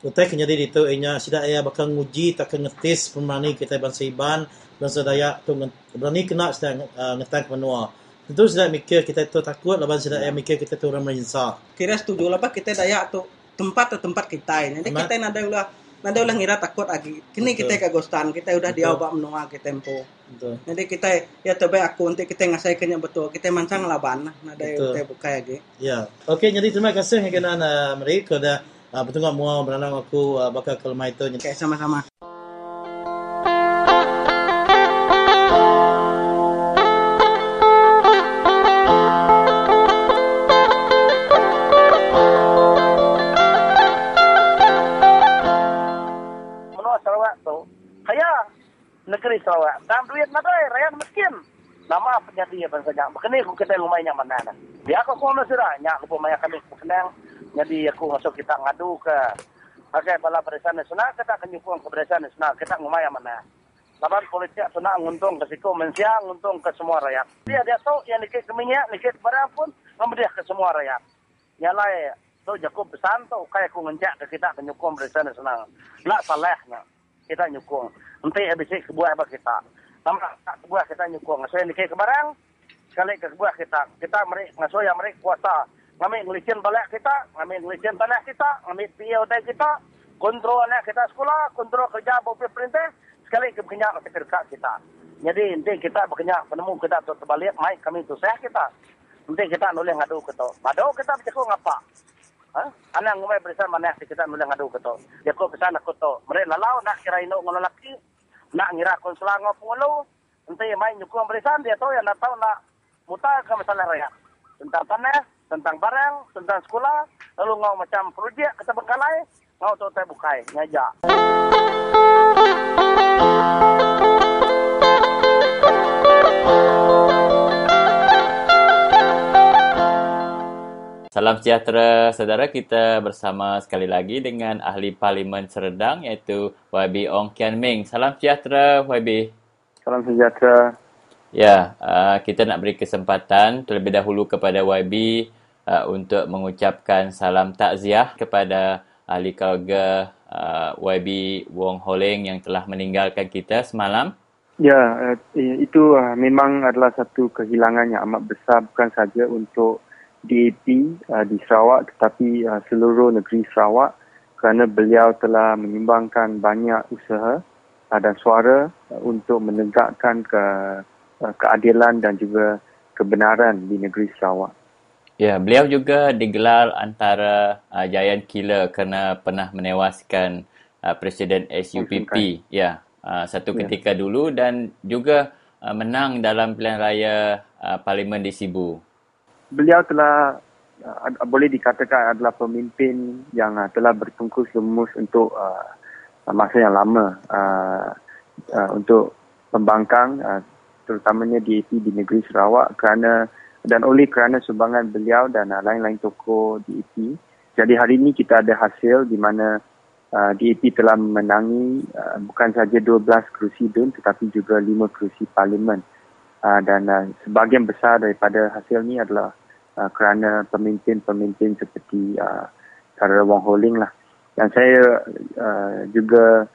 utai ke jadi itu inya sida ya bakal nguji tak ngetis pemani kita bangsa Iban bangsa Dayak tu berani kena sida uh, ngetang menua. Tentu sida mikir kita tu takut laban sida ya mikir kita tu orang menyinsa. kira setuju lah Pak, kita dayak tu tempat tu tempat kita jadi Amat. kita nada ulah nada ulah ngira takut lagi kini Betul. kita ke Gostan kita udah Betul. diawak menua ke tempo Betul. jadi kita ya terbaik aku nanti kita ngasai kenya betul kita mancang laban nah. nada Betul. kita buka lagi Ya. Okey, jadi terima kasih kerana uh, Meri kerana uh, betul ngak muau beranang aku uh, bakal ke lemah itu. Oke sama-sama nadai rakyat miskin nama penjadi apa saja bekeni aku kita rumahnya mana nah dia aku kau masih dah nyak lupa maya kami kenang jadi aku masuk kita ngadu ke Pakai bala barisan nasional kita akan nyukung ke barisan nasional kita ngumaya mana Laban politik tu nak nguntung ke siku mensia nguntung ke semua rakyat. Dia dia tahu yang nikit ke minyak, nikit barang pun memberi ke semua rakyat. Nyalai tu jakup pesan tu kaya ku ngencak ke kita ke nyukung barisan nasional. Nak salahnya kita nyukung. Nanti habis ke buah apa kita. Lama tak ke buah kita nyukung. Saya nikit ke barang, sekali ke buah kita. Kita meri ngasuh yang meri kuasa. Ngambil ngelicin balik kita, ngambil ngelicin tanah kita, ngambil piye hotel kita, kontrol anak kita sekolah, kontrol kerja bawah perintah, sekali ke berkenyak ke dekat kita. Jadi nanti kita berkenyak penemu kita tu terbalik, mai kami tu saya kita. Nanti kita nulis ngadu ke tu. Ngadu kita bercakap ngapa? Ha? Anak ngumai berisan mana kita nulis ngadu ke tu. Dia kau pesan aku tu. Mereka lalau nak kira ino ngono laki, nak ngira konsulang ngopung lu. Nanti mai nyukung berisan dia tahu yang tahu nak muta ke masalah rakyat. Tentang tanah, tentang barang, tentang sekolah, lalu ngau macam projek kita bengkalai, ngau tu saya bukai, ngajak. Salam sejahtera saudara kita bersama sekali lagi dengan ahli Parlimen Seredang iaitu YB Ong Kian Ming. Salam sejahtera YB. Salam sejahtera. Ya, uh, kita nak beri kesempatan terlebih dahulu kepada YB uh, untuk mengucapkan salam takziah kepada ahli keluarga uh, YB Wong Holeng yang telah meninggalkan kita semalam. Ya, eh, itu uh, memang adalah satu kehilangan yang amat besar bukan saja untuk DAP uh, di Sarawak tetapi uh, seluruh negeri Sarawak kerana beliau telah menyumbangkan banyak usaha uh, dan suara uh, untuk menegakkan ke, uh, keadilan dan juga kebenaran di negeri Sarawak. Ya, beliau juga digelar antara uh, giant killer kerana pernah menewaskan uh, Presiden SUPP. Ya, uh, satu Ya. ketika dulu dan juga uh, menang dalam pilihan raya uh, Parlimen di Sibu. Beliau telah uh, boleh dikatakan adalah pemimpin yang uh, telah bertungkus lumus untuk uh, masa yang lama uh, uh, untuk pembangkang uh, terutamanya DAP di negeri Sarawak kerana dan oleh kerana sumbangan beliau dan uh, lain-lain tokoh DAP. Jadi hari ini kita ada hasil di mana uh, DAP telah memenangi uh, bukan saja 12 kerusi DUN tetapi juga 5 kerusi parlimen. Uh, dan uh, sebahagian besar daripada hasil ini adalah uh, kerana pemimpin-pemimpin seperti uh, Saudara Wong Ho Ling lah. Dan saya uh, juga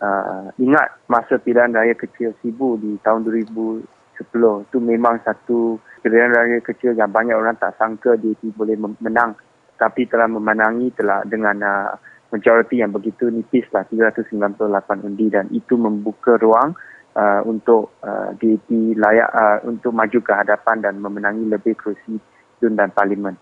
uh, ingat masa pilihan raya kecil Sibu di tahun 2010 itu memang satu pilihan raya kecil yang banyak orang tak sangka dia boleh menang. Tapi telah memenangi telah dengan uh, majoriti yang begitu nipis lah 398 undi. Dan itu membuka ruang uh, untuk uh, DAP layak uh, untuk maju ke hadapan dan memenangi lebih kerusi DUN dan Parlimen.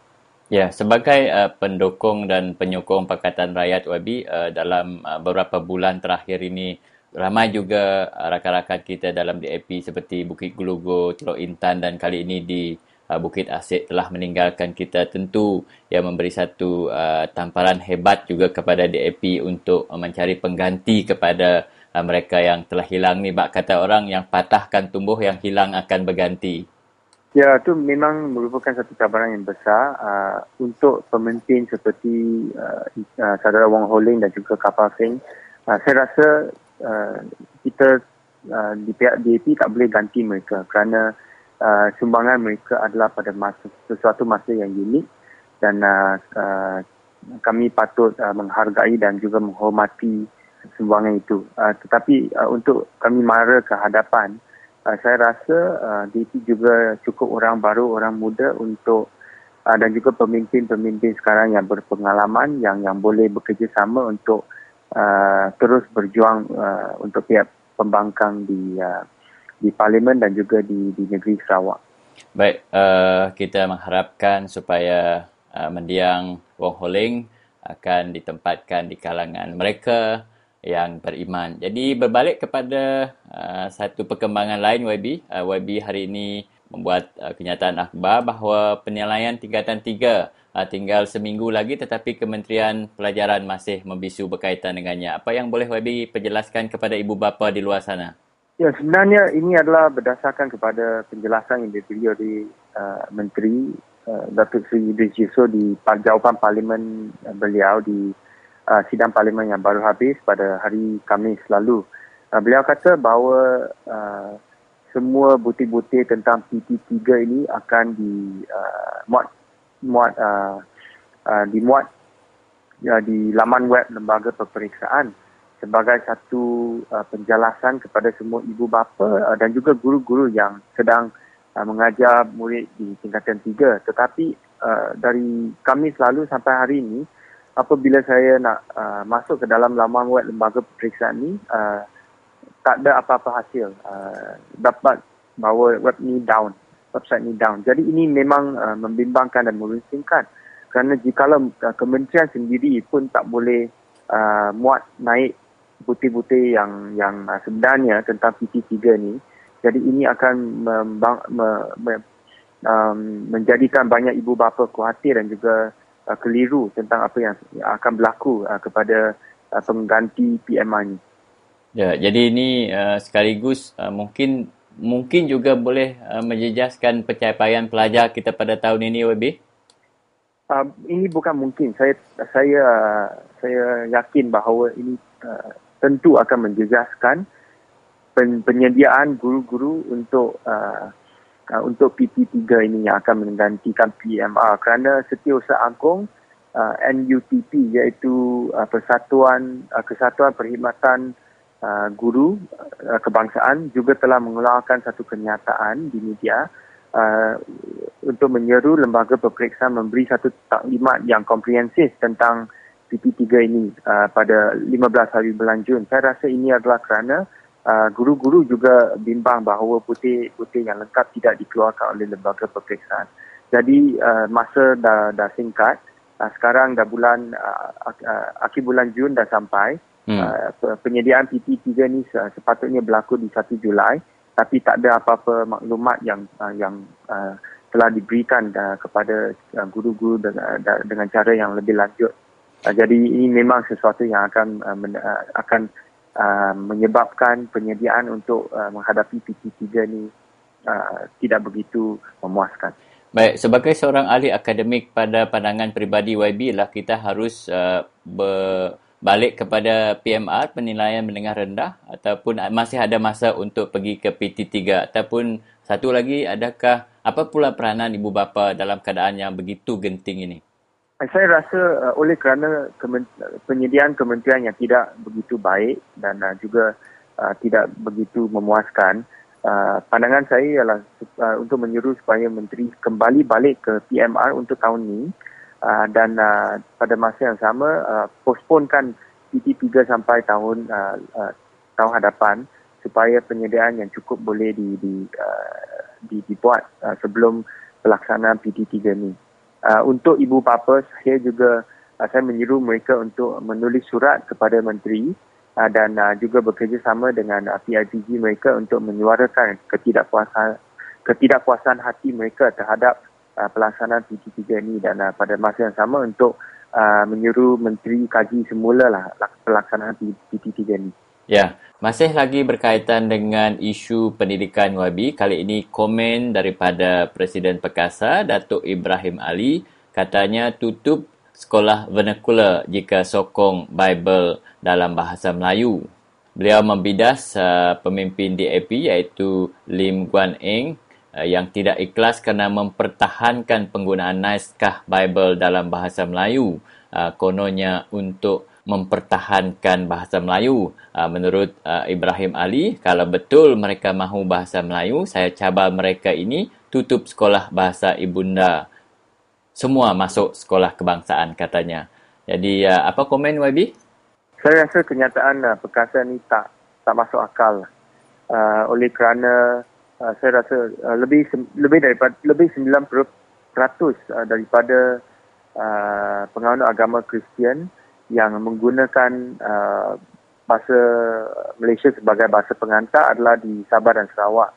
Ya, sebagai uh, pendukung dan penyokong Pakatan Rakyat YB uh, dalam uh, beberapa bulan terakhir ini ramai juga uh, rakan-rakan kita dalam DAP seperti Bukit Gulugo, Teluk Intan dan kali ini di uh, Bukit Asyik telah meninggalkan kita tentu yang memberi satu uh, tamparan hebat juga kepada DAP untuk uh, mencari pengganti kepada uh, mereka yang telah hilang ni bak kata orang yang patahkan tumbuh yang hilang akan berganti. Ya, itu memang merupakan satu cabaran yang besar uh, untuk pemimpin seperti uh, uh, saudara Wong Ho Ling dan juga Kapal Singh. Uh, saya rasa uh, kita uh, di pihak DAP tak boleh ganti mereka kerana uh, sumbangan mereka adalah pada masa sesuatu masa yang unik dan uh, uh, kami patut uh, menghargai dan juga menghormati sumbangan itu. Uh, tetapi uh, untuk kami mara ke hadapan, uh, saya rasa uh, DP juga cukup orang baru, orang muda untuk uh, dan juga pemimpin-pemimpin sekarang yang berpengalaman yang yang boleh bekerjasama untuk uh, terus berjuang uh, untuk pihak pembangkang di uh, di parlimen dan juga di di negeri Sarawak. Baik, uh, kita mengharapkan supaya uh, mendiang Wong Holing akan ditempatkan di kalangan mereka yang beriman. Jadi berbalik kepada uh, satu perkembangan lain YB, uh, YB hari ini membuat uh, kenyataan akhbar bahawa penilaian tingkatan tiga uh, tinggal seminggu lagi tetapi Kementerian Pelajaran masih membisu berkaitan dengannya. Apa yang boleh YB perjelaskan kepada ibu bapa di luar sana? Ya, sebenarnya ini adalah berdasarkan kepada penjelasan yang diberi oleh uh, Menteri uh, Datuk Seri Idris Yusof di jawapan parlimen uh, beliau di uh, sidang parlimen yang baru habis pada hari Khamis lalu. Uh, beliau kata bahawa uh, semua butir-butir tentang PT3 ini akan di uh, muat muat uh, uh, dimuat uh, di laman web lembaga peperiksaan sebagai satu uh, penjelasan kepada semua ibu bapa uh, dan juga guru-guru yang sedang uh, mengajar murid di tingkatan tiga. Tetapi uh, dari kami selalu sampai hari ini apabila saya nak uh, masuk ke dalam laman web lembaga peperiksaan ni uh, tak ada apa-apa hasil. Uh, dapat bahawa web ni down website ni down. Jadi ini memang uh, membimbangkan dan merunsingkan kerana jikalau uh, kementerian sendiri pun tak boleh uh, muat naik butir-butir yang yang uh, sebenarnya tentang PT3 ni. Jadi ini akan membang, me, me, um, menjadikan banyak ibu bapa khawatir dan juga uh, keliru tentang apa yang akan berlaku uh, kepada uh, pengganti PMI ini. Ya, jadi ini uh, sekaligus uh, mungkin mungkin juga boleh uh, menjejaskan pencapaian pelajar kita pada tahun ini, WB? Uh, ini bukan mungkin. Saya saya uh, saya yakin bahawa ini uh, tentu akan menjejaskan pen, penyediaan guru-guru untuk uh, uh, untuk PT3 ini yang akan menggantikan PMR kerana Setiausaha Agong uh, NUTP iaitu uh, Persatuan uh, Kesatuan Perkhidmatan uh, Guru uh, Kebangsaan juga telah mengeluarkan satu kenyataan di media uh, untuk menyeru lembaga peperiksaan memberi satu taklimat yang komprehensif tentang PT3 ini uh, pada 15 hari bulan Jun. Saya rasa ini adalah kerana uh, guru-guru juga bimbang bahawa putih-putih yang lengkap tidak dikeluarkan oleh lembaga peperiksaan. Jadi uh, masa dah, dah singkat, uh, sekarang dah bulan uh, uh, akhir bulan Jun dah sampai. Hmm. Uh, penyediaan PT3 ni sepatutnya berlaku di 1 Julai tapi tak ada apa-apa maklumat yang uh, yang uh, telah diberikan uh, kepada uh, guru-guru dengan, uh, dengan cara yang lebih lanjut. Uh, jadi ini memang sesuatu yang akan uh, men, uh, akan uh, menyebabkan penyediaan untuk uh, menghadapi PT3 ni uh, tidak begitu memuaskan. Baik, sebagai seorang ahli akademik pada pandangan peribadi YB lah kita harus uh, ber, balik kepada PMR penilaian menengah rendah ataupun masih ada masa untuk pergi ke PT3 ataupun satu lagi adakah apa pula peranan ibu bapa dalam keadaan yang begitu genting ini? Saya rasa uh, oleh kerana kemen- penyediaan kementerian yang tidak begitu baik dan uh, juga uh, tidak begitu memuaskan, uh, pandangan saya ialah uh, untuk menyuruh supaya menteri kembali balik ke PMR untuk tahun ini uh, dan uh, pada masa yang sama uh, postponekan PT3 sampai tahun uh, uh, tahun hadapan supaya penyediaan yang cukup boleh di, di, uh, di dibuat uh, sebelum pelaksanaan PT3 ini uh, untuk ibu bapa saya juga uh, saya menyeru mereka untuk menulis surat kepada menteri uh, dan uh, juga bekerjasama dengan uh, PIPG mereka untuk menyuarakan ketidakpuasan ketidakpuasan hati mereka terhadap uh, pelaksanaan PT3 ini dan uh, pada masa yang sama untuk uh, menyuruh menteri kaji semula lah pelaksanaan PT3 ini. Ya, masih lagi berkaitan dengan isu pendidikan YB. Kali ini komen daripada Presiden Perkasa, Datuk Ibrahim Ali, katanya tutup sekolah vernacular jika sokong Bible dalam bahasa Melayu. Beliau membidas uh, pemimpin DAP iaitu Lim Guan Eng uh, yang tidak ikhlas kerana mempertahankan penggunaan naskah Bible dalam bahasa Melayu. Uh, kononnya untuk mempertahankan bahasa Melayu. Uh, menurut uh, Ibrahim Ali, kalau betul mereka mahu bahasa Melayu, saya cabar mereka ini tutup sekolah bahasa ibunda. Semua masuk sekolah kebangsaan katanya. Jadi uh, apa komen YB? Saya rasa kenyataan perkasa ini tak tak masuk akal. Uh, oleh kerana uh, saya rasa uh, lebih lebih daripada lebih 90% uh, daripada uh, penganut agama Kristian yang menggunakan uh, bahasa Malaysia sebagai bahasa pengantar adalah di Sabah dan Sarawak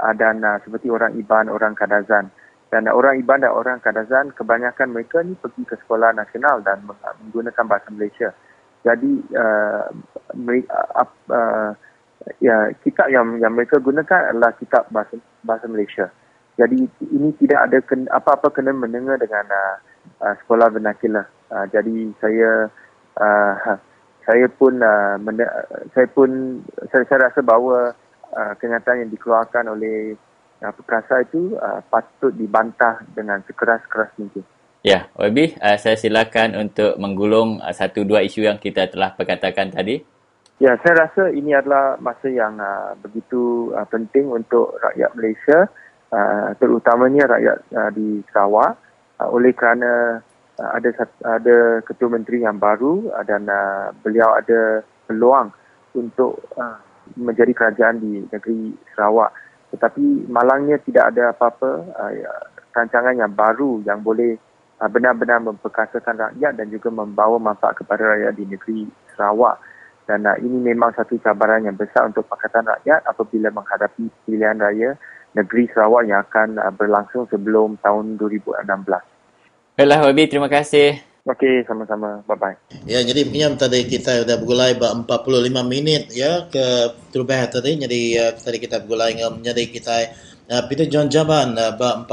uh, dan uh, seperti orang Iban, orang Kadazan. Dan uh, orang Iban dan orang Kadazan kebanyakan mereka ni pergi ke sekolah nasional dan menggunakan bahasa Malaysia. Jadi uh, uh, uh, ya kitab yang yang mereka gunakan adalah kitab bahasa bahasa Malaysia. Jadi ini tidak ada apa-apa kena mendengar dengan uh, uh, sekolah vernacular. Uh, jadi saya uh, saya pun uh, mende- saya pun saya, saya rasa bahawa uh, kenyataan yang dikeluarkan oleh uh, perkasa itu uh, patut dibantah dengan sekeras-keras mungkin. Ya, Wabi, uh, saya silakan untuk menggulung uh, satu dua isu yang kita telah perkatakan tadi. Ya, saya rasa ini adalah masa yang uh, begitu uh, penting untuk rakyat Malaysia, uh, terutamanya rakyat uh, di Sarawak, uh, oleh kerana ada ada ketua menteri yang baru uh, dan uh, beliau ada peluang untuk uh, menjadi kerajaan di negeri Sarawak tetapi malangnya tidak ada apa-apa uh, rancangan yang baru yang boleh uh, benar-benar memperkasakan rakyat dan juga membawa manfaat kepada rakyat di negeri Sarawak dan uh, ini memang satu cabaran yang besar untuk Pakatan Rakyat apabila menghadapi pilihan raya negeri Sarawak yang akan uh, berlangsung sebelum tahun 2016. Baiklah Wabi, terima kasih. Okey, sama-sama. Bye-bye. Ya, jadi begini tadi kita sudah bergulai 45 minit ya ke terubah tadi. Jadi uh, tadi kita bergulai dengan jadi kita uh, Peter John Jaban uh, 45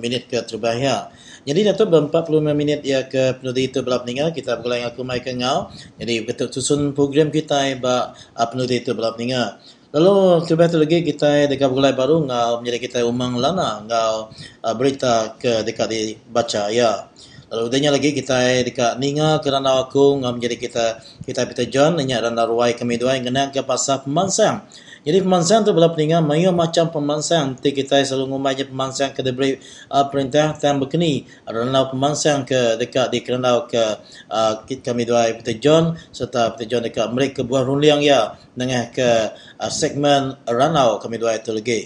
minit ke terubah ya. Jadi Datuk 45 minit ya ke penulis itu belak meninggal kita bergulai dengan aku Mai Kengau. Jadi betul susun program kita ba uh, penulis itu belak meninggal. Lalu terlebih tu lagi kita dekat bergulai baru ngau menjadi kita umang lana ngau uh, berita ke dekat dibaca ya. Lalu udahnya lagi kita dekat ninga kerana aku ngau menjadi kita kita Peter John nanya dan ruai kami dua yang kena ke pasal pemansang. Jadi pemansang tu bila peningan mayu macam pemansang. Nanti kita selalu ngumai je pemansang ke diberi uh, perintah dan berkeni. Adalah pemansang ke dekat di kerana ke uh, kami dua Peter John serta Peter John dekat mereka buah runliang ya dengan ke uh, segmen Ranau kami dua itu lagi.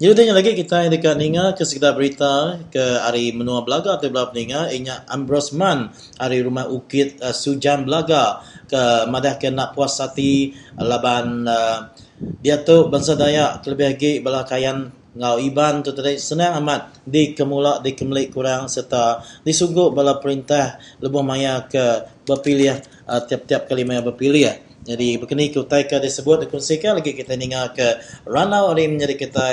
Jadi tanya lagi kita dekat ninga ke sekedar berita ke hari menua belaga atau belah peninga inya Ambrosman hari rumah ukit uh, Sujan belaga ke madah ke nak puas hati laban uh, dia tu bangsa Dayak terlebih lagi belakayan ngau iban tu tadi senang amat di kemula di kemelik kurang serta disungguh bala perintah lebih maya ke berpilih uh, tiap-tiap kali maya berpilih jadi begini kita ke disebut dikongsikan lagi kita ninga ke ranau hari menjadi kita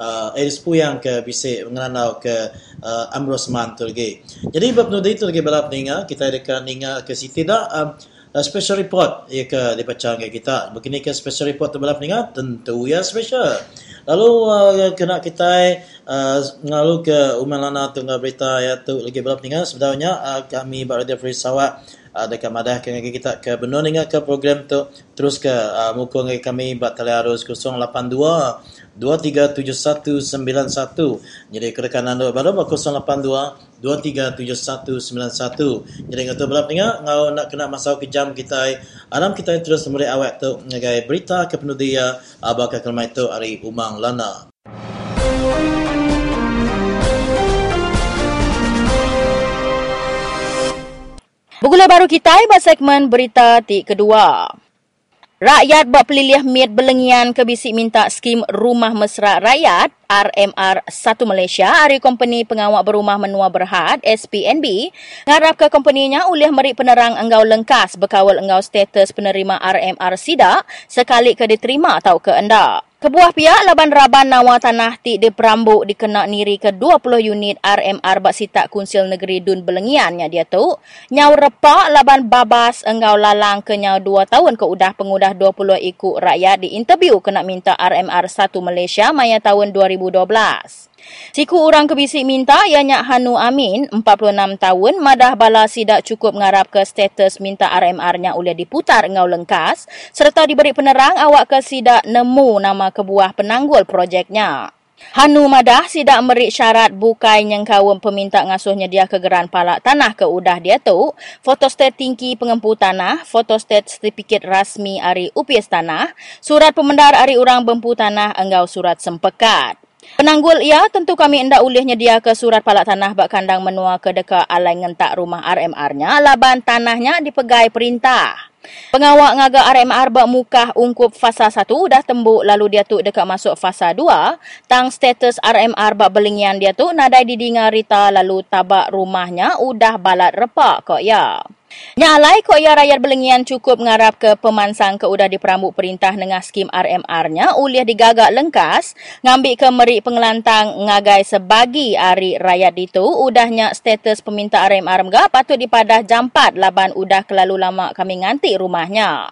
uh, Eris Puyang ke bisik mengenal ke uh, Ambrosman tu lagi. Jadi nu itu lagi balap ninga kita dekat ninga ke Siti dah um, uh, special report ya ke dibaca dengan kita. Begini ke special report terbelah pendengar? Tentu ya special. Lalu uh, kena kita uh, ngalu ke umalana tunggal berita ya tu lagi belah pendengar sebenarnya uh, kami berada Free Sawak uh, dekat madah ke kita ke benar dengan ke program tu terus ke uh, muka kami buat tali arus 082 237191. Jadi kerekan anda baru 082 237191. Jadi kata berapa pendengar ngau nak kena masuk ke jam kita alam kita terus memberi awak tu ngagai berita ke penudia abaka kelmai tu hari umang lana. Bukulah baru kita buat segmen berita ti kedua. Rakyat buat pelilih miat belengian ke bisik minta skim Rumah Mesra Rakyat RMR 1 Malaysia hari company pengawak berumah menua berhad SPNB ngarap ke company-nya oleh meri penerang enggau lengkas berkawal enggau status penerima RMR SIDA sekali ke diterima atau ke enda. Kebuah pihak laban raban nawa tanah ti di perambuk dikena niri ke 20 unit RMR bak sitak kunsil negeri Dun Belengiannya dia tu. Nyau repak laban babas enggau lalang ke nyau 2 tahun ke udah pengudah 20 ikut rakyat di interview kena minta RMR 1 Malaysia maya tahun 2012. Siku orang kebisik minta ianya Hanu Amin, 46 tahun, madah bala sidak cukup ngarap ke status minta RMR-nya oleh diputar engau lengkas, serta diberi penerang awak ke sidak nemu nama kebuah penanggul projeknya. Hanu madah sidak merik syarat bukai yang kawum peminta ngasuhnya dia kegeran palak tanah ke udah dia tu, fotostat tinggi pengempu tanah, fotostat sertifikat rasmi ari UPS tanah, surat pemendar ari orang bempu tanah enggau surat sempekat. Penanggul ia tentu kami hendak ulihnya dia ke surat palak tanah bak kandang menua ke dekat alai ngentak rumah RMR-nya laban tanahnya dipegai perintah. Pengawak ngaga RMR bak mukah ungkup fasa 1 dah tembuk lalu dia tu dekat masuk fasa 2. Tang status RMR bak belingian dia tu nadai didingar Rita lalu tabak rumahnya udah balat repak kok ya. Nyalai kok ya rakyat belengian cukup ngarap ke pemansang ke udah diperambut perintah dengan skim RMR-nya uliah digagak lengkas ngambil ke meri pengelantang ngagai sebagi ari rakyat itu udahnya status peminta RMR mga patut dipadah jampat laban udah kelalu lama kami nganti rumahnya.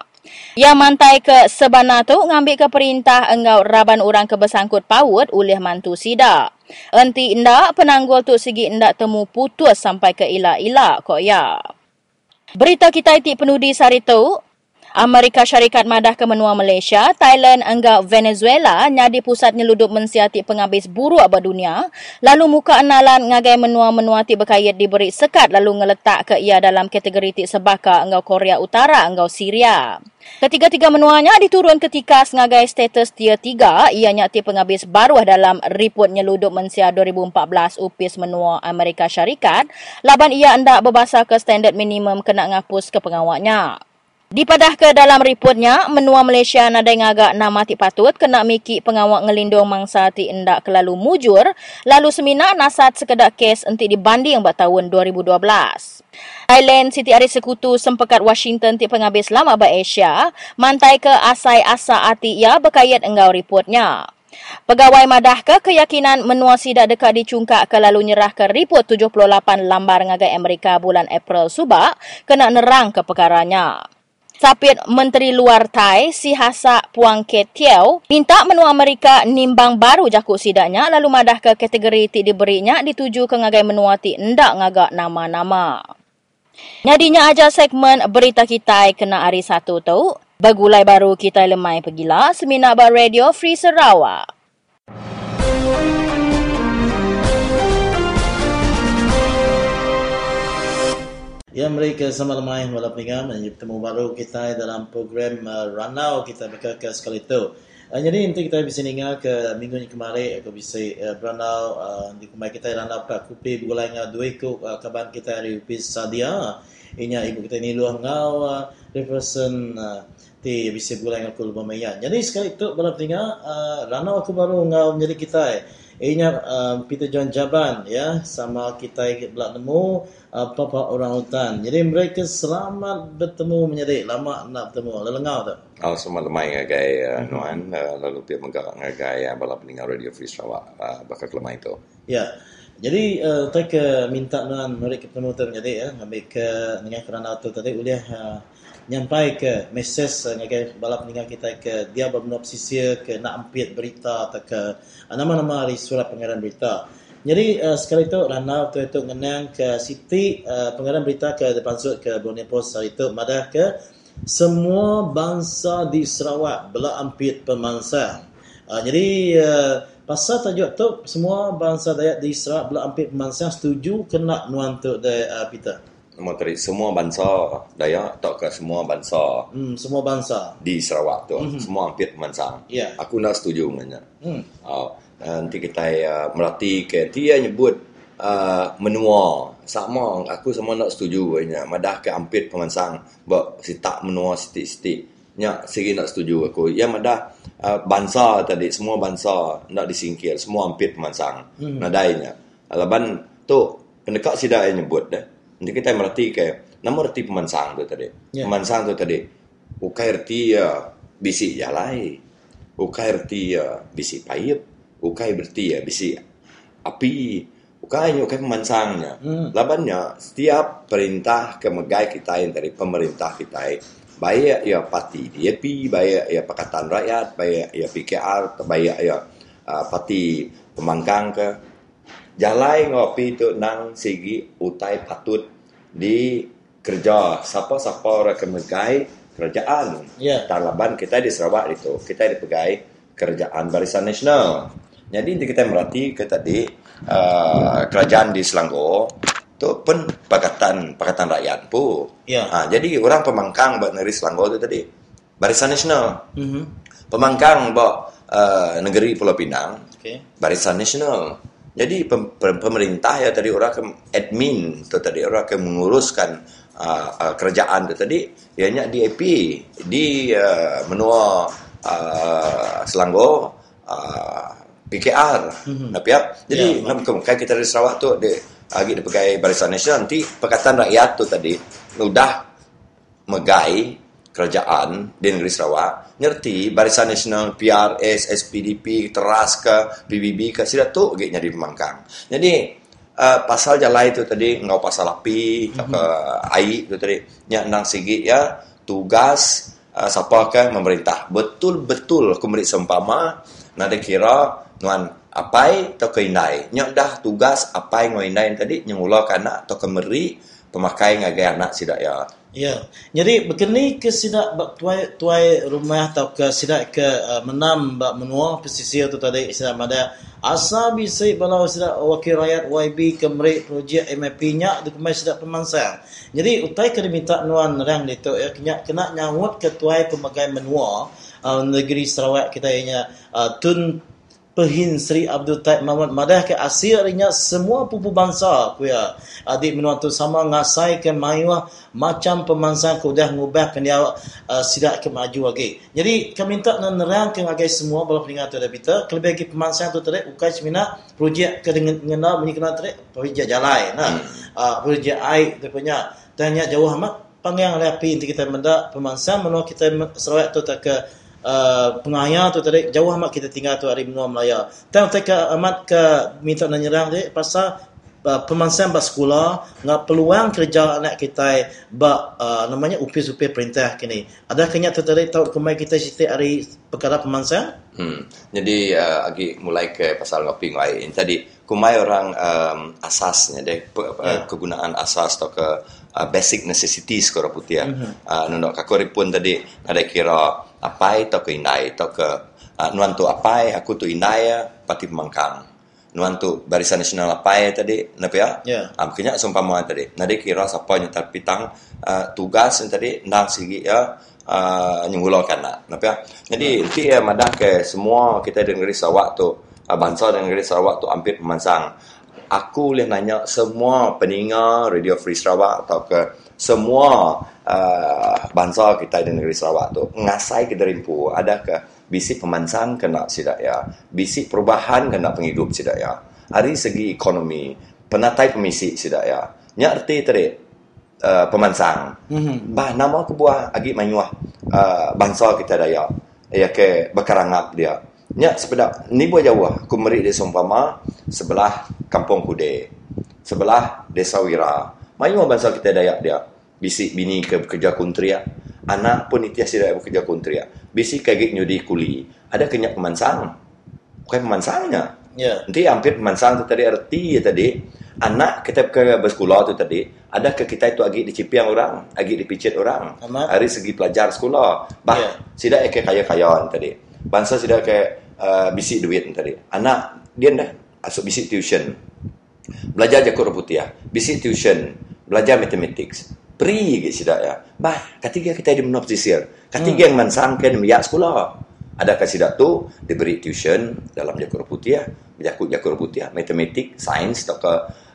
Yang mantai ke sebana tu ngambil ke perintah engau raban orang kebesangkut paut oleh mantu sida. Enti indak penanggul tu segi indak temu putus sampai ke ila-ila kok ya. Berita kita itu penudi sari tu, Amerika Syarikat Madah ke menua Malaysia, Thailand enggak Venezuela nyadi pusat nyeludup mensiati penghabis buruk abad dunia, lalu muka enalan ngagai menua-menua ti berkait diberi sekat lalu ngeletak ke ia dalam kategori ti sebaka enggau Korea Utara enggau Syria. Ketiga-tiga menuanya diturun ketika sengagai status tier 3 ia nyati penghabis baru dalam report nyeludup mensia 2014 UPIS menua Amerika Syarikat laban ia hendak berbasa ke standard minimum kena ngapus ke pengawaknya. Dipadah ke dalam reportnya, menua Malaysia nadai ngagak nama ti patut kena miki pengawak ngelindung mangsa ti endak kelalu mujur, lalu semina nasat sekedar kes enti dibanding buat tahun 2012. Thailand Siti Ari Sekutu sempekat Washington ti penghabis lama ba Asia, mantai ke asai asa ati ia berkait engau reportnya. Pegawai madah ke keyakinan menua sidak dekat dicungkak ke lalu nyerah ke report 78 lambar ngagai Amerika bulan April subak kena nerang ke perkaranya. Sapit Menteri Luar Thai, Si Hasa Puang Tiao, minta menua Amerika nimbang baru jakuk sidaknya lalu madah ke kategori ti diberinya dituju ke ngagai menua ti ndak ngagak nama-nama. Nyadinya aja segmen berita kita kena hari satu tu. Bagulai baru kita lemai pergilah Seminar Bar Radio Free Sarawak. Ya mereka sama lemai wala peningam bertemu baru kita dalam program uh, Ranau kita berkata sekali itu. Uh, jadi nanti kita bisa dengar ke minggu ni kemarin aku bisa uh, Ranau uh, di kumai kita Ranau Pak Kupi bulan ngah dua ikut uh, kaban kita dari Upis Sadia. Inya ibu kita ni luah ngau uh, represent uh, ti bisa bulan aku lupa maya. Jadi sekali itu berapa peningam uh, Ranau aku baru ngau menjadi kita. Eh. Inya uh, Peter John Jaban ya sama kita belak nemu apa-apa orang hutan. Jadi mereka selamat bertemu menjadi lama nak bertemu. Lelengau tu. Oh, semua lemai ngagai uh, Nuan, uh, lalu dia menggak ngagai uh, bala peninggal Radio Free Sarawak uh, bakal lemai itu. Ya. Jadi uh, ke minta Nuan mereka bertemu tu menjadi ya, ke dengan kerana tu tadi boleh uh, nyampai ke mesej ngagai balap pendengar kita ke dia bermenua pesisir ke nak ampit berita atau ke nama-nama dari surat pengarang berita. Jadi uh, sekali itu Rana waktu itu ngenang ke Siti uh, pengarang berita ke depan sud ke Borneo Post hari itu madah ke semua bangsa di Sarawak bela ampit pemansang. Uh, jadi uh, pasal tajuk tu semua bangsa Dayak di Sarawak bela ampit pemansang setuju kena nuan tu de uh, Peter. Tadi semua bangsa Dayak atau ke semua bangsa Hmm, semua bangsa. di Sarawak tu mm-hmm. semua hampir pemansang. Ya. Aku nak setuju dengan Hmm. Oh, nanti kita uh, merati ke dia nyebut uh, menua sama aku sama nak setuju nya madah ke hampir pemansang bak si tak menua sitik-sitik nya segi nak setuju aku ya madah uh, bangsa tadi semua bangsa nak disingkir semua hampir pemansang hmm. nadainya alaban tu pendekat sida yang nyebut dah nanti kita merati ke nama erti pemansang tu tadi. Ya. pemansang tu tadi ukai erti ya bisi jalai. Ukai erti ya bisi payep ukai berti ya bisi api. Ukai ukai pemansangnya. Hmm. labannya setiap perintah kemegai kita yang dari pemerintah kita baik ya parti DAP baik ya Pakatan Rakyat baik ya PKR baik ya uh, parti pemangkang ke jalai ngopi tu nang segi utai patut di kerja siapa-siapa orang kemegai kerajaan Ya. Taliban kita di Sarawak itu kita di pegai kerajaan Barisan Nasional jadi nanti kita merhati ke tadi uh, kerajaan di Selangor tu pun pakatan pakatan rakyat pu Ya. ha, jadi orang pemangkang buat negeri Selangor tu tadi Barisan Nasional Mhm. pemangkang buat uh, negeri Pulau Pinang Okey. Barisan Nasional. Jadi pem, pem- pemerintah ya tadi orang ke admin tu tadi orang ke menguruskan uh, uh, kerajaan tu tadi ianya DAP di uh, menua uh, Selangor uh, PKR. Mm-hmm. Tapi ya, jadi Ya, yeah, kan kita dari Sarawak tu dia lagi di pegai Barisan Nasional nanti Pakatan Rakyat tu tadi udah megai kerajaan di negeri Sarawak ngerti Barisan Nasional PRS SPDP teras ke PBB ke sila tu gak jadi pemangkang. Jadi uh, pasal jalai itu tadi ngau pasal api mm-hmm. ke air itu tadi nya nang sigi ya tugas uh, siapa ke memerintah. Betul-betul aku beri sempama nada kira nuan apai atau ke inai. Nya dah tugas apai ngau inai tadi nyengula kana atau kemeri pemakai ngagai anak sidak ya Ya, jadi begini ke sidak bak tuai tuai rumah atau ke sidak ke uh, menam bak menua pesisir tu tadi sidak ada asa bisa balau sidak wakil rakyat YB kemeri projek MIP nya di kemai sidak pemansang. Jadi utai ke diminta nuan rang itu ya kena kena nyawut ke tuai pemagai menua uh, negeri Sarawak kita ianya uh, tun Pehin Sri Abdul Taib Muhammad Madah ke asirnya semua pupu bangsa kuya adik menua tu sama ngasai ke maiwa macam pemansang ku dah ngubah ke dia uh, sidak ke maju lagi. Jadi kami minta nak nerang ke ngagai semua bala pendengar tu dah kita kelebih lagi pemansang tu tadi ukai semina projek ke dengan ngena bunyi kena tadi projek jalai nah uh, projek air tu punya. Tanya jauh amat api nanti kita mendak pemansang menua kita Sarawak tu tak ke uh, pengaya tu tadi jauh amat kita tinggal tu hari benua Melaya. Tang teka amat ke minta nak nyerang dia pasal uh, pemansang bak sekolah ngak peluang kerja anak kita bak uh, namanya upis-upis perintah kini. Ada kenya tu tadi tahu kemai kita cerita hari perkara pemansang? Hmm. Jadi uh, agi mulai ke pasal ngopi ngai. Tadi kumai orang um, asasnya deh pe, yeah. kegunaan asas atau ke uh, basic necessities ko putih. Mhm. Mm-hmm. Uh, nundok kakori pun tadi ada kira apai atau ke inai atau ke uh, nuan tu apai aku tu inai ya, pati pemangkang. Nuan tu barisan nasional apai tadi napi ya? Ya. Um, kenya sumpama tadi. Nadi kira siapa nyetar pitang uh, tugas yang tadi nang sigi ya uh, nyunggulakan nak. Napa ya? Jadi nanti ya madah ke semua kita di negeri Sarawak tu uh, bangsa di negeri Sarawak tu hampir pemansang. Aku boleh nanya semua pendengar Radio Free Sarawak atau ke semua uh, bangsa kita di negeri Sarawak tu ngasai ke derimpu. Ada ke bisi pemansang kena sidak ya? Bisi perubahan kena penghidup sidak ya? Hari segi ekonomi penatai pemisi sidak ya? Nyarti tadi uh, pemansang. Mhm. bah nama aku buah agi manyuah uh, bangsa kita daya. Ya ke bekarangap dia nya sepeda ni buah jauh aku meri di Sompama sebelah Kampung Kude sebelah Desa Wira manyuah bangsa kita daya dia bisik bini ke kerja kuntria anak pun itu tidak bekerja kontrak. Bisi kaget nyudi kuli. Ada kenyak pemansang. Bukan pemansangnya. Ya. Nanti hampir pemansang tu tadi erti ya tadi. Anak kita ke bersekolah tu tadi. Ada ke kita itu agi dicipiang orang. Agi dipicit orang. Amat. Hari segi pelajar sekolah. Bah, Ya. tidak ke kaya-kayaan tadi. Bangsa tidak ke uh, bisi duit tadi. Anak dia dah masuk bisi tuition. Belajar jakur putih. Bisi tuition. Belajar mathematics. Pri gitu tidak ya. Bah, ketiga kita di menop sisir. Ketiga yang mansang ke ya sekolah. Adakah tidak tu diberi tuition dalam jakur putih, jakur jakur putih, matematik, sains atau ke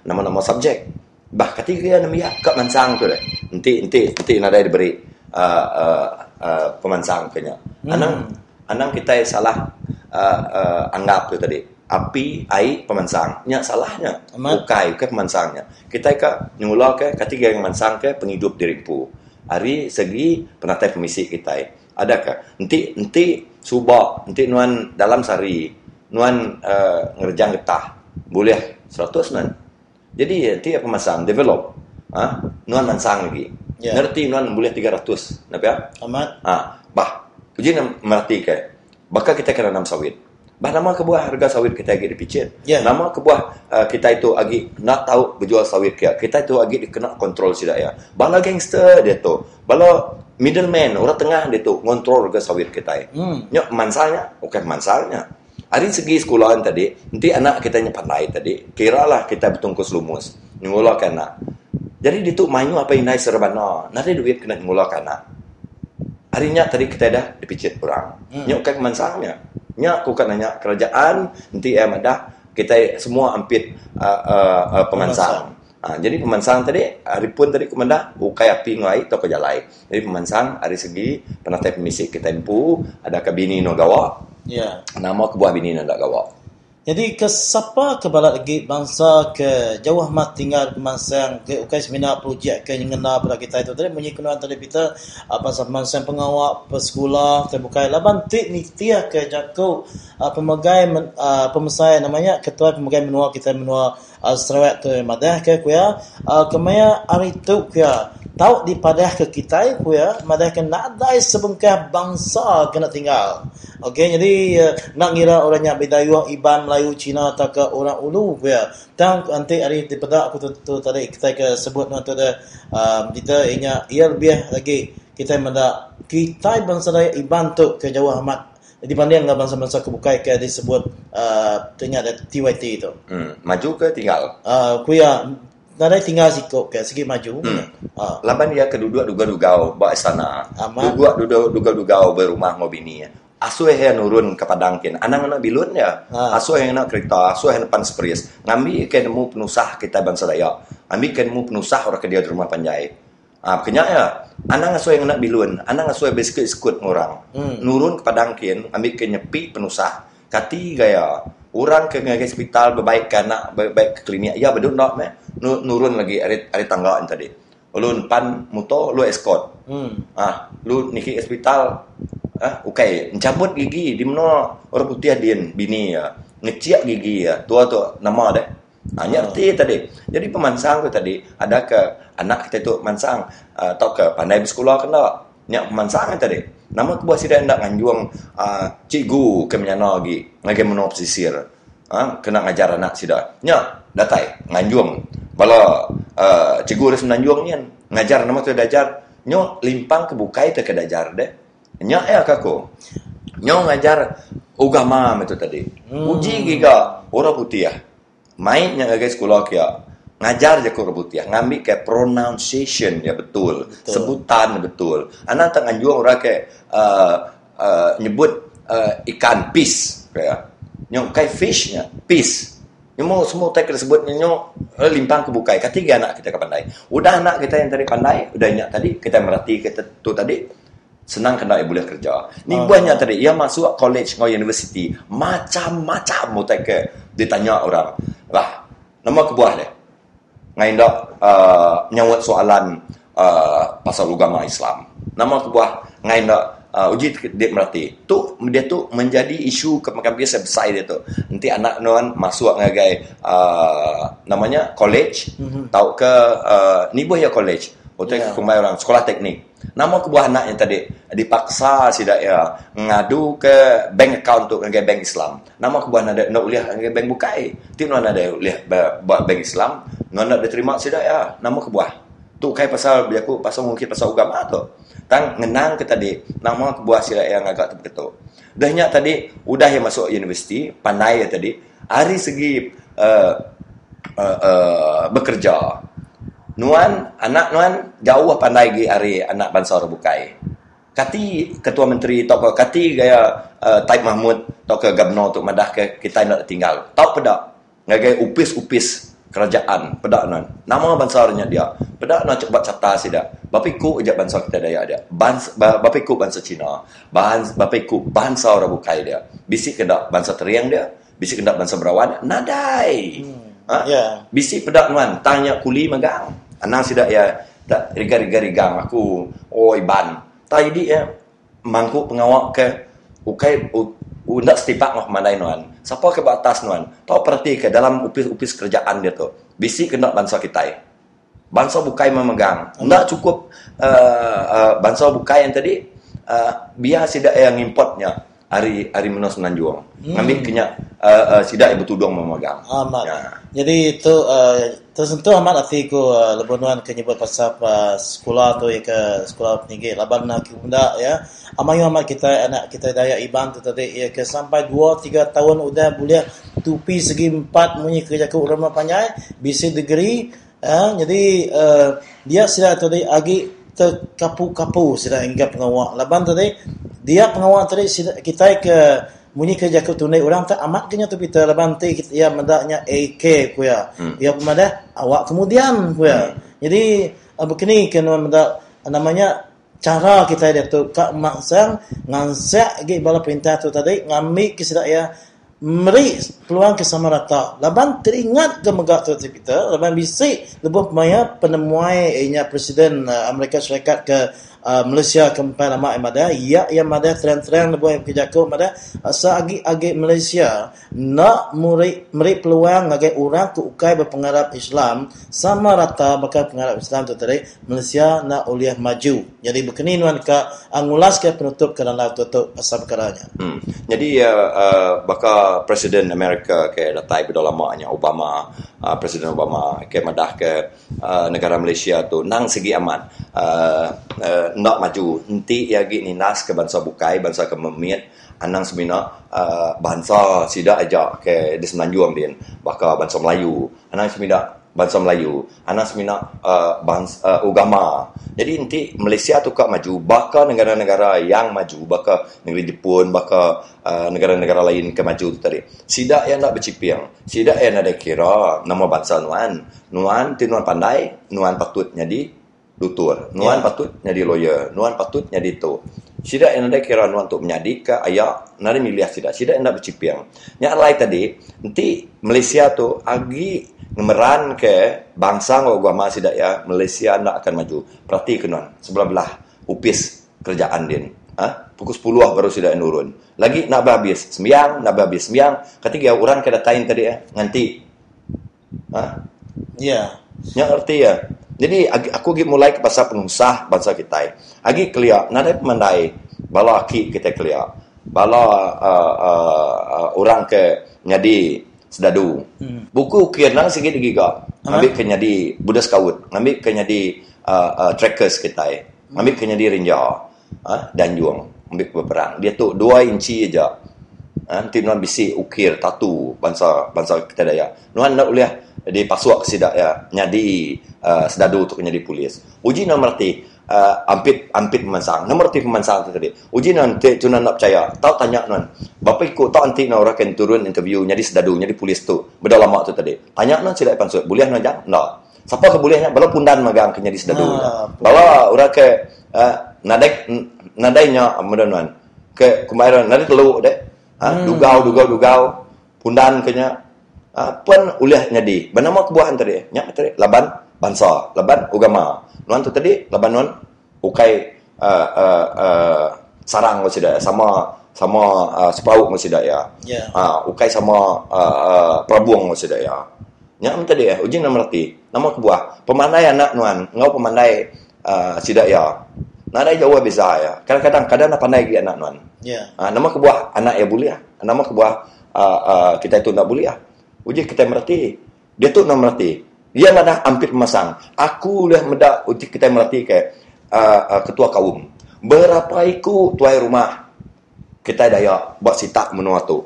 nama-nama subjek. Bah ketiga nama ya kat mansang tu dah. Nanti nanti nanti nada diberi uh, uh, uh, pemansang kenya. Anang anang kita salah uh, uh, anggap tu tadi. Api, air, pemansang. Nya salahnya. Amat. Ukai ke pemansangnya. Kita ke nyulah ke ketiga yang mansang ke penghidup dirimpu. Hari segi penatai pemisi kita. Adakah? Nanti nanti subak, nanti nuan dalam sari, nuan uh, ngerjang getah. Boleh 100 nuan. Jadi nanti apa masang develop. Ha? Nuan mansang lagi. Ya. Ngerti nuan boleh 300. Nampak ya? Amat. Ah, bah, uji nam merati ke. Baka kita kena nam sawit. Bah nama kebuah harga sawit kita lagi dipicit. Ya. Nama kebuah uh, kita itu lagi nak tahu berjual sawit ke. Kita itu lagi dikena kontrol sidak ya. Bala gangster dia tu. Bala middleman, orang tengah dia tu ngontrol harga sawit kita. Hmm. Nyok mansalnya, bukan mansalnya. Hari segi sekolahan tadi, nanti anak kita yang pandai tadi, kiralah kita bertungkus lumus, nyulah ke anak. Jadi dia tu mayu apa yang naik serbana, nanti duit kena nyulah ke Harinya tadi kita dah dipicit orang. Hmm. Nyok kan mansangnya. Nya aku kan nanya kerajaan, nanti eh madah kita semua ampit uh, uh, uh, pemansang. Ha, jadi pemansang tadi, hari pun tadi kumanda, ukai api ngai atau kejalai. Jadi pemansang, hari segi, penatai pemisik kita empu, ada ke bini no gawa, Ya. nama ke buah bini no gawa. Jadi ke siapa ke balat lagi bangsa ke jauh mat tinggal ke mansang ke ukai semina projek ke ngena pada kita itu. Tadi munyi kenuan tadi kita apa uh, mansang pengawak pesekolah ke bukai laban ti ni tia ke jakau uh, pemegai uh, pemesai namanya ketua pemegai menua kita menua Sarawak tu madah ke kuya? Kemaya hari tu kuya. Tahu di padah ke kita kuya? Madah ke nak dai sebengkah bangsa kena tinggal. Okey, jadi uh, nak ngira orangnya Bidayuh, Iban, Melayu, Cina atau ke orang Ulu ya. Tang nanti hari di pedak aku tu, tu tadi kita ke sebut nak tu dah uh, kita inya ia lebih lagi. Kita mendak kita bangsa Iban tu ke jauh amat dibanding dengan bangsa-bangsa kebukai ke disebut uh, ternyata TYT itu. Hmm. Maju ke tinggal? Uh, kuya Nada tinggal sikok ke segi maju. Hmm. Uh, Laban dia kedua duga-dugau bawa istana. Amat. Dua duga-dugau berumah ngobini. Asuh yang nurun ke padang kin. Anang nak bilun ya. Ha. Asuh yang nak kereta, asuh yang depan sepris. Ngambil ke nemu penusah kita bangsa Dayak. Ambil ke nemu penusah orang ke dia di rumah panjai. Ah, kenya ya. Anang asuh yang nak bilun, anang asuh yang biskut ikut orang. Hmm. Nurun ke padang kin, ambil ke nyepi penusah. Kati gaya. Orang ke ngagai hospital berbaik ke anak, berbaik ke klinik. Ya, betul tak, meh? Nu- Nurun lagi hari, hari tanggaan tadi. Lu pan motor, lu escort. hmm. Ah, lu niki hospital ah, ukai mencabut gigi di mana orang putih dia bini ya. Ngeciak gigi ya. Tua tu nama deh. Ah, nyerti tadi. Jadi pemansang tu tadi ada ke anak kita tu mansang uh, atau ke pandai bersekolah ke tak? Nyak pemansang tadi. Nama tu buat sidak hendak nganjuang uh, cikgu ke menyana lagi. Ngagai menop sisir. Ha, kena ngajar anak sidak. Nyak datai nganjuang. Bala uh, cikgu res menanjuang ni ngajar nama tu dajar. Nyo limpang ke bukai te ke dajar deh. Nyak ya kako. Nyo ngajar agama itu tadi. Hmm. Uji giga orang putih ya. Main yang agak sekolah kia. Ngajar je orang putih. Ngambil ke pronunciation ya betul. Betul. Sebutan betul. Anak tak nganjuang orang ke uh, uh, nyebut uh, ikan fish kayak. Nyong kai fishnya fish. Nyong semua tak kena sebut nyong eh, limpang ke bukai. Ketiga anak kita ke pandai. Udah anak kita yang tadi pandai, udah ingat tadi kita merhati kita tu tadi senang kena ia boleh kerja. Ni Ah. buahnya tadi ia masuk college ngau university macam-macam mau tak ke ditanya orang. Lah, nama kebuah dia. Ngai ndak uh, nyawat soalan uh, pasal agama Islam. Nama kebuah ngai ndak uh, uji dia merhati. Tu dia tu menjadi isu kemakan biasa besar dia tu. Nanti anak nuan masuk ngagai uh, namanya college. Mhm. Tahu ke uh, ni buah ya college. Hotel Ya. yeah. orang sekolah teknik. Nama kebuah anak yang tadi dipaksa sidak ya ngadu ke bank account untuk dengan bank Islam. Nama kebuah anak nak uliah dengan bank bukai. Ti nak ada uliah bank Islam, nak nak diterima sidak ya. Nama kebuah. Tu kai pasal biar aku pasal mungkin pasal agama tu. Tang ngenang ke tadi nama kebuah sidak yang agak terbetul. Dahnya tadi udah yang masuk universiti, pandai ya tadi. Hari segi uh, uh, uh, bekerja Nuan, anak Nuan jauh pandai gi hari anak bangsa orang bukai. Kati ketua menteri ke kati gaya uh, Taib Mahmud ke gubernur untuk madah ke kita nak tinggal. Tahu pedak? Gaya upis-upis kerajaan pedak Nuan. Nama bangsa orangnya dia. Pedak Nuan cepat cata sida. Bapiku ejak bangsa kita daya dia. Bans, bapiku bangsa Cina. Bans, bapiku bangsa orang bukai dia. Bisik kedak bangsa teriang dia. Bisik kedak bangsa berawan. Nadai. Hmm. Ha? Yeah. Bisik pedak Nuan. Tanya kuli megang. Anak sidak ya tak riga-riga-rigang aku oh iban. Tadi ya mangku pengawak ke ukai undak setipak ngoh mandai nuan. Siapa ke batas nuan? Tahu perhati ke dalam upis-upis kerjaan dia tu. Bisi kena bangsa kita. Bangsa bukai memegang. Tidak cukup uh, uh, bangsa bukai yang tadi uh, biar sidak yang importnya hari hari menos menanjuang. Hmm. Ngambil kenyak uh, uh, sidak ibu tudung memegang. Amat. Ya. Jadi itu uh, tersentuh amat hati ku uh, lebunuan ke nyebut pasal uh, sekolah tu ya ke sekolah tinggi laban nak bunda ya. Amai amat kita anak kita daya iban tu tadi ya ke. Sampai 2 3 tahun udah boleh tupi segi empat munyi kerja ke ulama panjang bisa degree uh, jadi uh, dia sila tadi agi terkapu-kapu sila hingga pengawal laban tadi dia pengawal tadi kita ke Muni kerja ke tunai orang tak amat kita leban ti kita ya mendaknya AK ku ya. Hmm. Ya pemada awak kemudian ku ya. Hmm. Jadi uh, begini kena mendak namanya cara kita dia tu kak maksang ngansak gi bala perintah tu tadi ngambil ke ya meri peluang ke sama rata. Laban teringat ke megak tu kita, laban bisik lebih maya penemuai inya presiden uh, Amerika Syarikat ke uh, Malaysia kempai lama yang ada ya yang ada tren-tren lebih yang kerja kau ada. Asa agi agi Malaysia nak muri muri peluang ngagai orang ke ukai berpengarap Islam sama rata bakal pengarap Islam tu tadi Malaysia nak uliah maju. Jadi berkenin wan ka angulas ke penutup ke dalam tutup asal perkaranya. Hmm. jadi uh, uh, bakal presiden Amerika ke datai lamanya Obama uh, presiden Obama ke madah ke uh, negara Malaysia tu nang segi aman. Uh, uh, nak maju. Nanti ya ni nas ke bangsa bukai bangsa ke memiat anang semina uh, bangsa sida aja ke di semenanjung din baka bangsa Melayu anang semina bangsa Melayu anang semina uh, bangsa uh, agama jadi nanti Malaysia tu kak maju baka negara-negara yang maju baka negeri Jepun baka uh, negara-negara lain ke maju tu tadi. Sida yang nak bercipiang. Sida yang ada kira nama bangsa nuan. Nuan tinuan pandai nuan patut. Jadi tutur. Nuan yeah. patut jadi lawyer. Nuan patut jadi tu. Sida yang ada kira nuan untuk menjadi ke ayah nari milih sida. Sida yang nak bercipiang. Yang lain tadi, nanti Malaysia tu agi ngemeran ke bangsa agama sida ya Malaysia nak akan maju. Perhati ke nuan. Sebelah belah upis kerjaan din. Ha? Pukul 10 baru sida nurun. Lagi nak habis sembiang, nak habis sembiang. Ketiga orang kena tain tadi ya, nganti. Ha? Ya. Yeah. Yang arti ya. Jadi aku pergi mulai ke pasal pengusah bangsa kita. Agi kelia, nada pemandai bala aki kita kelia. Bala uh, uh, uh, orang ke nyadi sedadu. Hmm. Buku nang sikit giga. Ambil ke nyadi budas kawut. Ambil ke nyadi uh, uh, trackers kita. Ambil ke nyadi rinja. Uh, dan juang. Ambil berperang. Dia tu dua inci aja. Nanti uh, nuan bisi ukir tatu bangsa bangsa kita daya. Nuan nak boleh di pasuak sidak ya nyadi uh, sedadu untuk nyadi polis. Uji nomor ti uh, ampit ampit pemansang. Nomor ti pemansang tu tadi. Uji nanti tu nak percaya. Tahu tanya non bapa ikut tahu nanti nak orang turun interview nyadi sedadu nyadi polis tu beda lama tu tadi? Tanya non sidak pansut boleh non jang? No siapa ke bolehnya? Bala pundan magang ke nyadi sedadu. Ah, bawa orang ke uh, nadek nadainya mudah non ke kemarin nadek telu dek ha? hmm. dugau dugau dugau. Pundan kenya uh, pun uliah nyadi. Bernama kebuahan tadi nyak tadi laban bansa laban agama nuan tu tadi laban nuan ukai uh, uh, uh, sarang masih dah sama sama uh, sepauk masih dah ya. Yeah. uh, ukai sama uh, uh, prabuang masih dah ya. Nyak tadi ya uji nama reti nama kebuah. Pemandai anak nuan. Ngau pemandai uh, sidak ya Nada jauh beza ya. Kadang-kadang kadang nak pandai lagi anak nuan. Ya. Ah, nama kebuah anak ya boleh. Nama kebuah ah, ah, kita itu tak boleh ah. Uji kita merati. Dia tu nak merati. Dia nak hampir memasang. Aku dah medak uji kita merati ke ah, ah, ketua kaum. Berapa ikut tuai rumah kita daya buat sitak menua tu.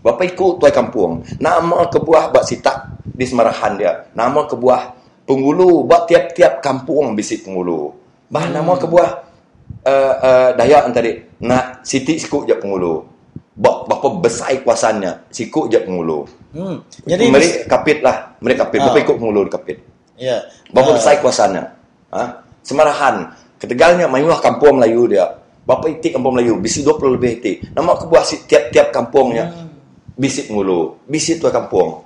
Berapa ikut tuai kampung. Nama kebuah buat sitak di semarahan dia. Nama kebuah penghulu buat tiap-tiap kampung bisi penghulu. Bah nama kebuah uh, uh, Dayak tadi nak siti sikut je penghulu. Bak berapa besar kuasanya sikut je penghulu. Hmm. Jadi mereka kapit lah, mereka kapit. Berapa ikut penghulu kapit. ya. Berapa Ah, besar kuasanya. Ha? Semarahan. Ketegalnya mayuah kampung Melayu dia. Berapa itik kampung Melayu? Bisi 20 lebih itik. Nama kebuah si tiap-tiap kampungnya. Bisi penghulu. Bisi tuan kampung.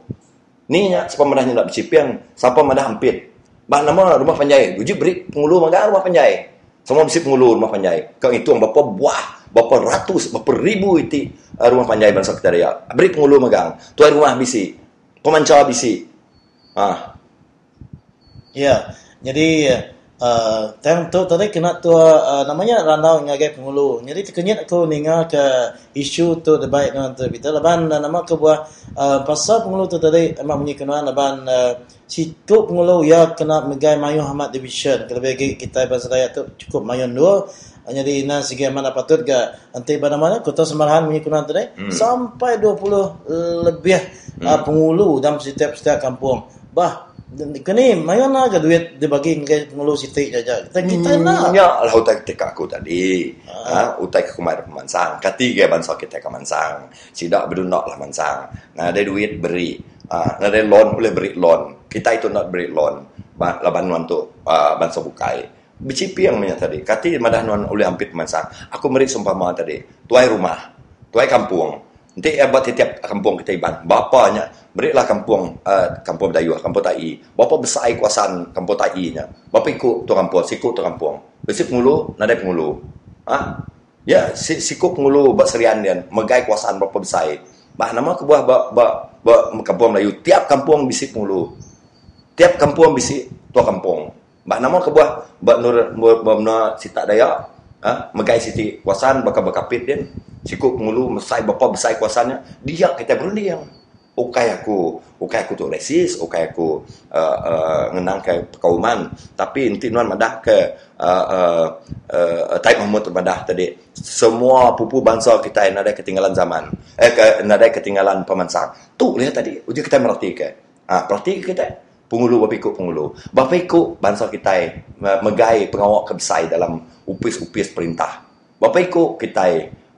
Ni nya siapa madahnya nak bercipiang, siapa madah hampir. Bah nama rumah panjai. Uji beri penghulu maga rumah panjai. Semua bisi penghulu rumah panjai. Kau itu berapa buah, berapa ratus, berapa ribu itu uh, rumah panjai bangsa kita dia. Beri penghulu magang. Tuan rumah bisi. Pemancar bisi. Ah, Ya. Jadi uh, tu tadi kena tu uh, namanya ranau ngagai pengulu. Jadi terkenyit aku ninga ke isu tu debat dengan tu uh, nama buah uh, pasal pengulu tu tadi emang bunyi kena laban uh, situ pengulu ya kena megai mayu Ahmad division. Kalau bagi kita bahasa tu cukup mayun dua jadi ina segi mana patut ga nanti pada mana kota Semarahan bunyi kena tadi Hmm. sampai 20 lebih uh, pengulu dalam setiap-setiap kampung. Bah kini mana ke duit dibagi ke pengulu siti saja. Kita kita nak. Ya, lah utai ketika aku tadi. Ha, utai ke kumai pemansang. Ketiga bansa kita ke mansang. Sidak berdunak lah mansang. Nah, ada duit beri. Nah, ada loan boleh beri loan. Kita itu nak beri loan. Ba, laban nuan tu uh, bansa bukai. Bicipi yang punya tadi. Kati madah nuan oleh hampir pemansang. Aku beri sumpama tadi. Tuai rumah. Tuai kampung. Nanti ya buat tiap kampung kita iban. Bapaknya berilah kampung uh, kampung Dayuh, kampung Tai. Bapa besar kuasaan kampung Tai nya. Bapa ikut tu kampung, sikut tu kampung. Besi pengulu, nadai pengulu. Ha? Ya, si, sikut pengulu buat serian dia, megai kuasaan berapa besar. Bah nama kebuah ba ba, ba kampung Melayu, tiap kampung bisi pengulu. Tiap kampung bisi tua kampung. Bah nama kebuah ba nur ba sita daya. Ha? Megai siti kuasaan bakal bakapit dia. Sikut pengulu mesai bapa besar kuasanya. Dia kita berunding. Ukai aku, ukai aku tu resis, ukai aku uh, uh, ngenang ke perkauman. Tapi nanti nuan madah ke uh, uh, uh, Taib Mahmud madah tadi. Semua pupu bangsa kita yang ada ketinggalan zaman. Eh, ke, ada ketinggalan pemansang. Tu lihat tadi, uji kita merhati ke. Ha, perhati kita. Pengulu bapa ikut pengulu. Bapa ikut bangsa kita uh, megai pengawal kebesai dalam upis-upis perintah. Bapa ikut kita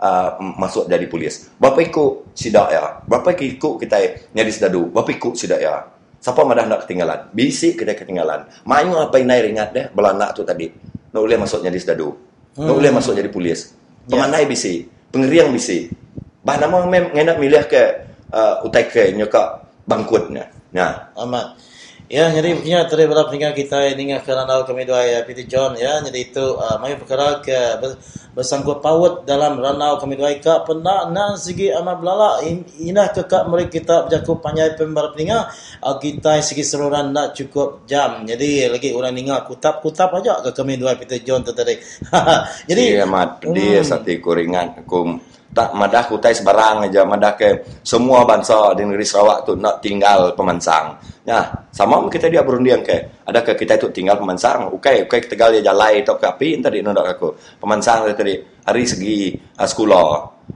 uh, masuk jadi polis. Bapa ikut sidak ya. Bapa ikut kita jadi sedadu. Bapa ikut sidak ya. Siapa madah nak ketinggalan? Bisik kita ketinggalan. Mayu apa yang naik ringat deh belanak tu tadi. Nak boleh masuk jadi sedadu. Nak Hmm. boleh masuk jadi polis. Pemanai bisi, pengeriang bisi. Bah nama mem ngenak milih ke uh, utai ke nyoka bangkutnya. Nah, Amat. Ya, jadi punya tadi pada peningkat kita ini kerana tahu kami dua ya Peter John ya. Jadi itu uh, mai perkara ke ber- bersangkut paut dalam ranau kami dua ka pernah nan segi amat belala In- inah ke kak mereka kita berjaku panjai pembara peningkat uh, kita segi seluruhan nak cukup jam. Jadi lagi orang ninga kutap-kutap aja ke kami dua Peter John tu tadi. <laughs> jadi Jadi amat dia Hmm. satu kuringan aku tak madah kutai sebarang aja madah ke semua bangsa di negeri Sarawak tu nak tinggal pemansang. Ya, sama kita dia berundian ke. Adakah kita itu tinggal pemansang? Ukai, ukai kita dia jalai atau ke api tadi nondak aku. Pemansang tadi hari segi uh, sekolah,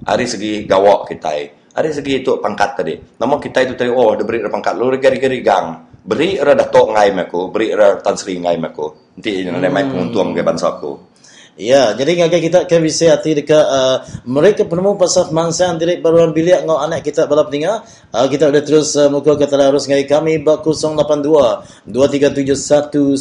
hari segi gawak kita. Hari segi itu pangkat tadi. Nama kita itu tadi oh dia beri pangkat lu gari-gari gang. Beri era datuk ngai aku, beri era tan sri ngai aku. Nanti hmm. mai penguntung ke bangsa aku. Ya, jadi ngagai kita kan bisa hati dekat uh, mereka penemu pasal mangsang direct baruan bilik ngau anak kita bala peninga. Uh, kita udah terus uh, muka kata harus ngai kami ba 082 237191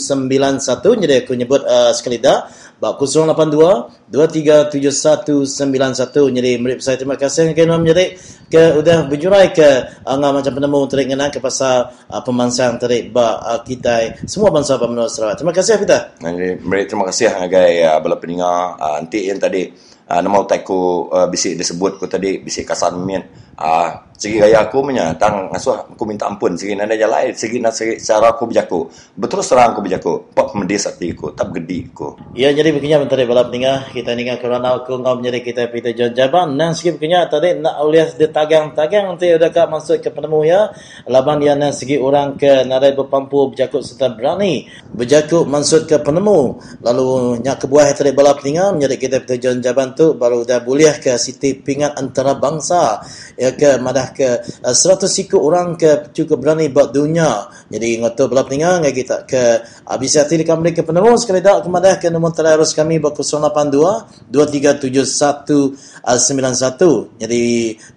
jadi aku nyebut uh, sekali dah ba 082 237191 jadi mereka saya terima kasih. Ke nom jadi ke udah berjurai ke? Uh, ngau macam penemu terik ngenang ke pasal uh, pemansang terik ba uh, kita semua bangsa pemenang Sarawak. Terima kasih kita. Mereka terima kasih agai uh, bala peninga uh, nanti yang tadi. Uh, nama utai ku uh, bisik disebut ku tadi bisik kasan min uh, Segi gaya aku menyatang ngasuh aku minta ampun segi nanda jalan segi nak segi cara aku berjaku. Betul serang aku berjaku. Pak medis hati aku, tak gedi aku. Ya jadi begini menteri balap ninga kita ninga kerana aku ngau menjadi kita pita John Jaban nang segi begini tadi nak ulias di tagang-tagang nanti udah kak masuk ke penemu ya. Laban dia nang segi orang ke narai berpampu berjaku serta berani berjaku masuk ke penemu. Lalu nyak kebuah tadi balap ninga menjadi kita pita John Jaban tu baru dah boleh ke Siti Pingat antara bangsa ya ke madah dah ke uh, 100 ikut orang ke cukup berani buat dunia. Jadi ngoto belah peningan ngagi tak ke habis hati di kami ke penemu sekali dak kemadah ke nombor terus kami ba 082 2371 91. Jadi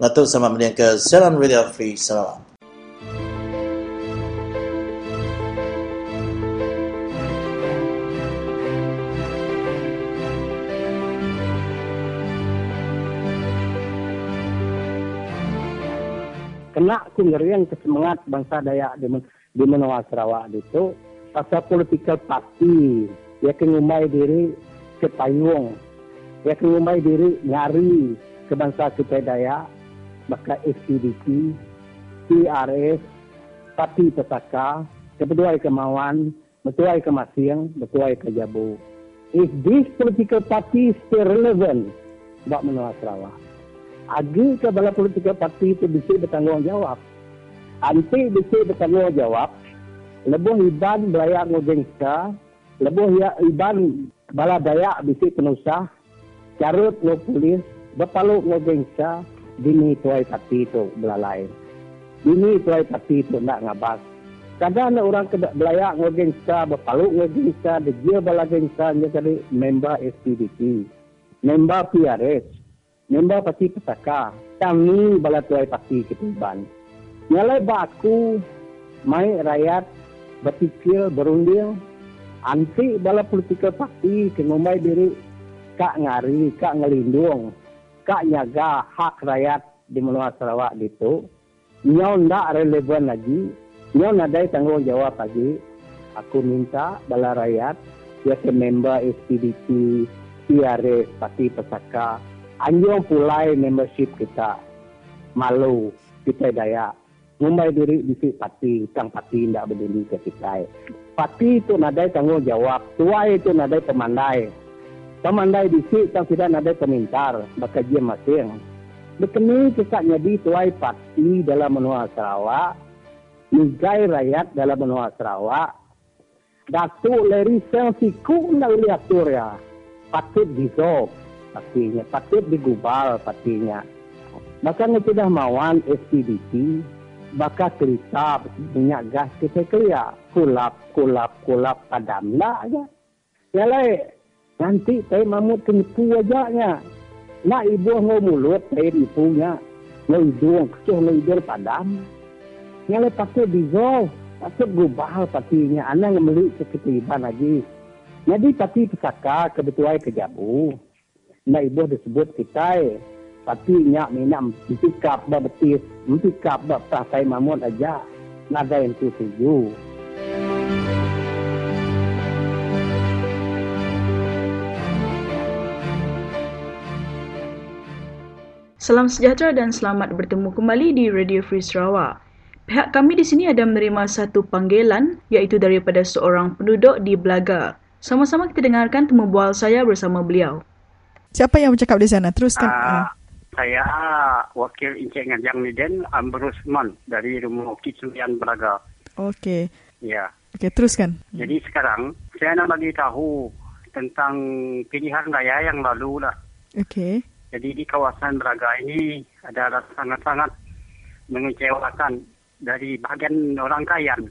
ngoto sama melihat ke Seran Radio Free Sarawak. Kena aku ngeriang kesemangat bangsa Dayak di, di Menua Sarawak itu pasal political party ya kengumai diri ke payung. Ya kengumai diri nyari ke bangsa kita Dayak maka SPDC PRS Parti Pesaka Kepetuai Kemauan Kepetuai Kemasing Kepetuai Kejabu. Is this political party still relevant buat Menua Sarawak? Ke bala politika parti itu bisa bertanggungjawab. Anti bisa bertanggungjawab, lebih iban belayak ngogengsa, lebih ya iban bala dayak bisa penusah, carut ngo polis, berpalu ngogengsa, dini tuai parti itu belalai. Dini tuai parti itu nak ngabas. Kadang orang ke belayak ngogengsa, berpalu ngogengsa, dia bala gengsa, dia tadi member SPDP, member PRS, member parti petaka kami bala tuai parti ketiban nyalai baku mai rakyat berpikir berunding. Anti bala politikal parti kengumai diri. Kak ngari kak ngelindung. Kak nyaga hak rakyat di Menua Sarawak itu nyau ndak relevan lagi. Nyau nadai tanggung jawab lagi. Aku minta bala rakyat ya ke member SPDC PRS Parti Pesaka anjung pulai membership kita. Malu kita daya. Ngumbai diri di si parti tang parti tidak berdiri ke kita parti itu nadai tanggung jawab tua itu nadai pemandai. Pemandai di si tang tidak nadai pemintar baka dia masing. Bekeni kita jadi tuai parti dalam menua Sarawak, nigai rakyat dalam menua Sarawak, Datuk Leri Seng Siku nak lihat ya, patut disop partinya. Patut digubal partinya. Maka nanti dah mawan SPDC, baka cerita minyak gas kita kaya. Kulap, kulap, kulap, padam lah aja. Ya lai, nanti saya mamut kenipu aja nya. Nak ibu ngau mulut, saya nipunya. Ngau hidung, kecuh ngau hidung padam. Ya lai patut dissolve. Patut gubal partinya. Anak ngemeli keketiban lagi. Jadi pati pesaka kebetulan kejabu na ibu disebut kita tapi nyak minam pikap ba betis pikap ba pasai mamut aja nada yang tu tuju Salam sejahtera dan selamat bertemu kembali di Radio Free Sarawak. Pihak kami di sini ada menerima satu panggilan iaitu daripada seorang penduduk di Belaga. Sama-sama kita dengarkan temu bual saya bersama beliau. Siapa yang bercakap di sana? Teruskan. Uh, saya wakil Encik Ngajang Niden Ambrus Man dari Rumah Okit Sembilan Braga. Okey. Ya. Okey, teruskan. Jadi sekarang saya nak bagi tahu tentang pilihan raya yang lalu lah. Okey. Jadi di kawasan Braga ini ada sangat-sangat mengecewakan dari bagian orang kayan.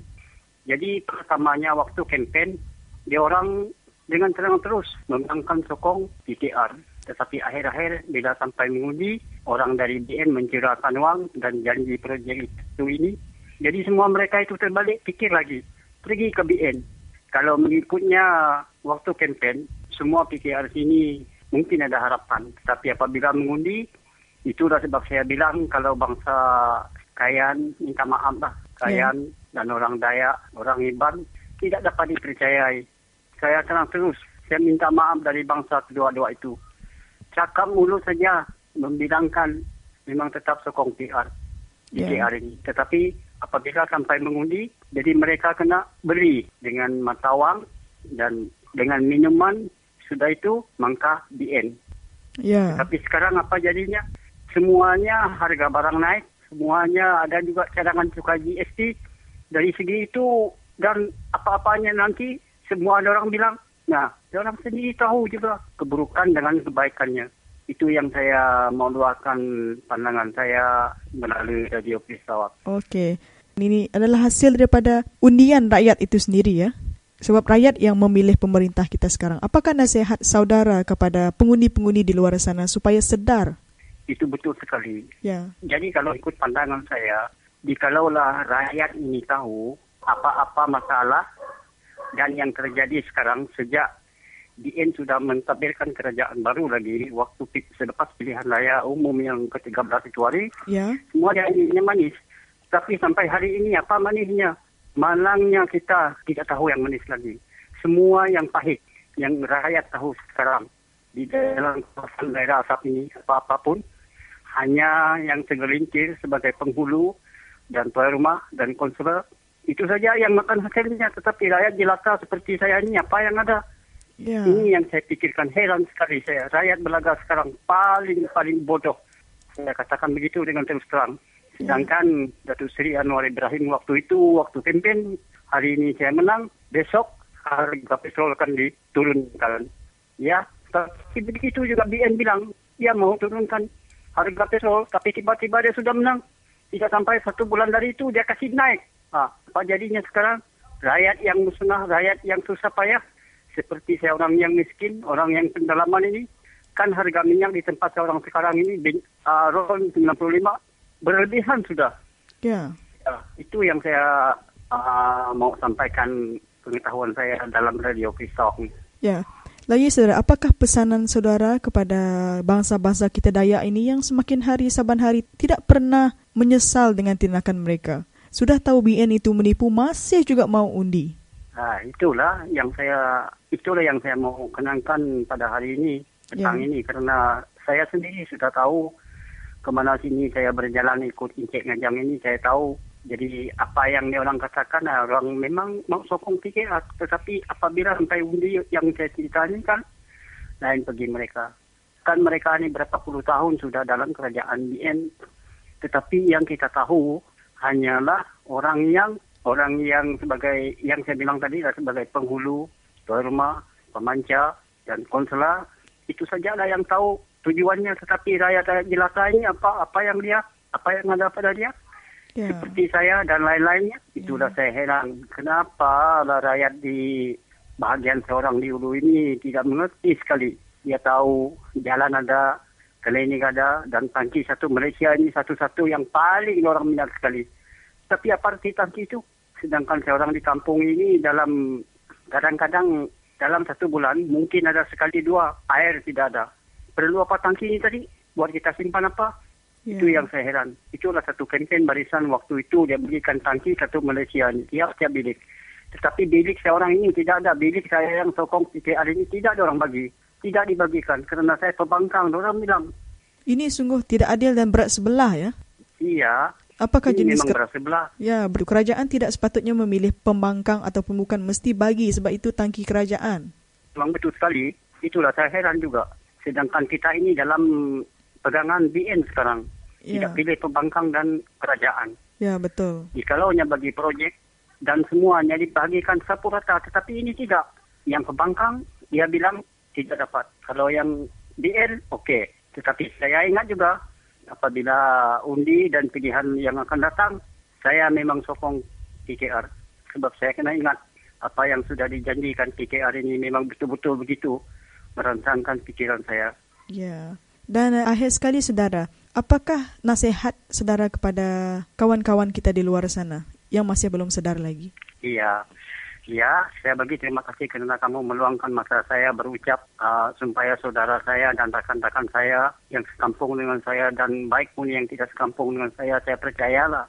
Jadi pertamanya waktu kempen, dia orang dengan terang terus membangkang sokong PKR. Tetapi akhir-akhir bila sampai mengundi, orang dari BN mencurahkan wang dan janji projek itu ini. Jadi semua mereka itu terbalik fikir lagi. Pergi ke BN. Kalau mengikutnya waktu kempen, semua PKR sini mungkin ada harapan. Tapi apabila mengundi, itulah sebab saya bilang kalau bangsa Kayan minta maaf lah. Ya. Kayan yeah. dan orang Dayak, orang Iban tidak dapat dipercayai saya terang terus. Saya minta maaf dari bangsa kedua-dua itu. Cakap mulut saja membilangkan memang tetap sokong PR. KR ini. Tetapi apabila sampai mengundi, jadi mereka kena beli dengan mata wang dan dengan minuman. Sudah itu mangkah BN. Ya. Tapi sekarang apa jadinya? Semuanya harga barang naik, semuanya ada juga cadangan cukai GST. Dari segi itu dan apa-apanya nanti semua ada orang bilang, nah, orang sendiri tahu juga keburukan dengan kebaikannya. Itu yang saya mau luahkan pandangan saya melalui Radio Pesawat. Okey. Ini adalah hasil daripada undian rakyat itu sendiri ya. Sebab rakyat yang memilih pemerintah kita sekarang. Apakah nasihat saudara kepada pengundi-pengundi di luar sana supaya sedar? Itu betul sekali. Ya. Jadi kalau ikut pandangan saya, dikalaulah rakyat ini tahu apa-apa masalah dan yang terjadi sekarang sejak DN sudah mentadbirkan kerajaan baru lagi waktu selepas pilihan raya umum yang ke-13 itu hari, Ya. semua janjinya manis. Tapi sampai hari ini apa manisnya? Malangnya kita tidak tahu yang manis lagi. Semua yang pahit, yang rakyat tahu sekarang di dalam kawasan daerah asap ini apa-apa pun hanya yang tergelincir sebagai penghulu dan tuan rumah dan konselor itu saja yang makan hasilnya. Tetapi rakyat jelaka seperti saya ini apa yang ada? Ya. ini yang saya pikirkan heran sekali saya. Rakyat belaga sekarang paling paling bodoh. Saya katakan begitu dengan terus terang. Sedangkan Datuk Seri Anwar Ibrahim waktu itu waktu kempen hari ini saya menang. Besok harga petrol akan diturunkan. Ya tapi begitu juga BN bilang dia mau turunkan harga petrol tapi tiba-tiba dia sudah menang. Tidak sampai satu bulan dari itu dia kasih naik ah, apa jadinya sekarang rakyat yang musnah rakyat yang susah payah seperti saya orang yang miskin orang yang pendalaman ini kan harga minyak di tempat saya orang sekarang ini uh, RON 95 berlebihan sudah Ya. Ya, itu yang saya uh, mau sampaikan pengetahuan saya dalam radio ni. Ya. Lagi saudara, apakah pesanan saudara kepada bangsa-bangsa kita Dayak ini yang semakin hari saban hari tidak pernah menyesal dengan tindakan mereka? Sudah tahu BN itu menipu masih juga mau undi. Ha, itulah yang saya itulah yang saya mau kenangkan pada hari ini petang Ya. ini. Karena saya sendiri sudah tahu kemana sini saya berjalan ikut Encik Ngajang ini saya tahu. Jadi apa yang dia orang katakan ah, orang memang mau sokong fikir ah, tetapi apabila sampai undi yang saya cerita ini kan lain bagi mereka. Kan mereka ini berapa puluh tahun sudah dalam kerajaan BN tetapi yang kita tahu hanyalah orang yang orang yang sebagai yang saya bilang tadi adalah sebagai penghulu, tuan rumah, pemanca dan konselor itu sajalah yang tahu tujuannya tetapi rakyat jelata ini apa apa yang dia apa yang ada pada dia. Ya. seperti saya dan lain-lainnya itulah saya heran. Kenapa lah rakyat di bahagian seorang di Ulu ini? Tidak mengerti sekali. Dia tahu jalan ada klinik ada dan tangki satu Malaysia ini satu-satu yang paling orang minat sekali tapi apa arti tangki itu sedangkan seorang di kampung ini dalam kadang-kadang dalam satu bulan mungkin ada sekali dua air tidak ada perlu apa tangki ini tadi buat kita simpan apa Ya. itu yang saya heran. Itulah satu kempen barisan waktu itu dia berikan tangki satu Malaysia ni, tiap-tiap bilik. Tetapi bilik seorang ini tidak ada. Bilik saya yang sokong PKR ini tidak ada orang bagi. Tidak dibagikan kerana saya pembangkang. Orang bilang, Ini sungguh tidak adil dan berat sebelah ya. iya. Apakah ini jenis memang berat sebelah. Ya, kerajaan tidak sepatutnya memilih pembangkang ataupun bukan mesti bagi sebab itu tangki kerajaan. Memang betul sekali. Itulah saya heran juga. Sedangkan kita ini dalam pegangan BN sekarang. Ya. Tidak pilih pembangkang dan kerajaan. Ya, betul. Jikalaunya bagi projek dan semuanya dibagikan sapu rata tetapi ini tidak. Yang pembangkang dia bilang tidak dapat. Kalau yang DL okey. Tetapi saya ingat juga apabila undi dan pilihan yang akan datang saya memang sokong PKR sebab saya kena ingat apa yang sudah dijanjikan PKR ini memang betul-betul begitu merancangkan pikiran saya. Ya. Dan uh, akhir sekali saudara, apakah nasihat saudara kepada kawan-kawan kita di luar sana yang masih belum sedar lagi? Iya. Ya, saya bagi terima kasih kerana kamu meluangkan masa saya berucap uh, supaya saudara saya dan rakan-rakan saya yang sekampung dengan saya dan baik pun yang tidak sekampung dengan saya, saya percayalah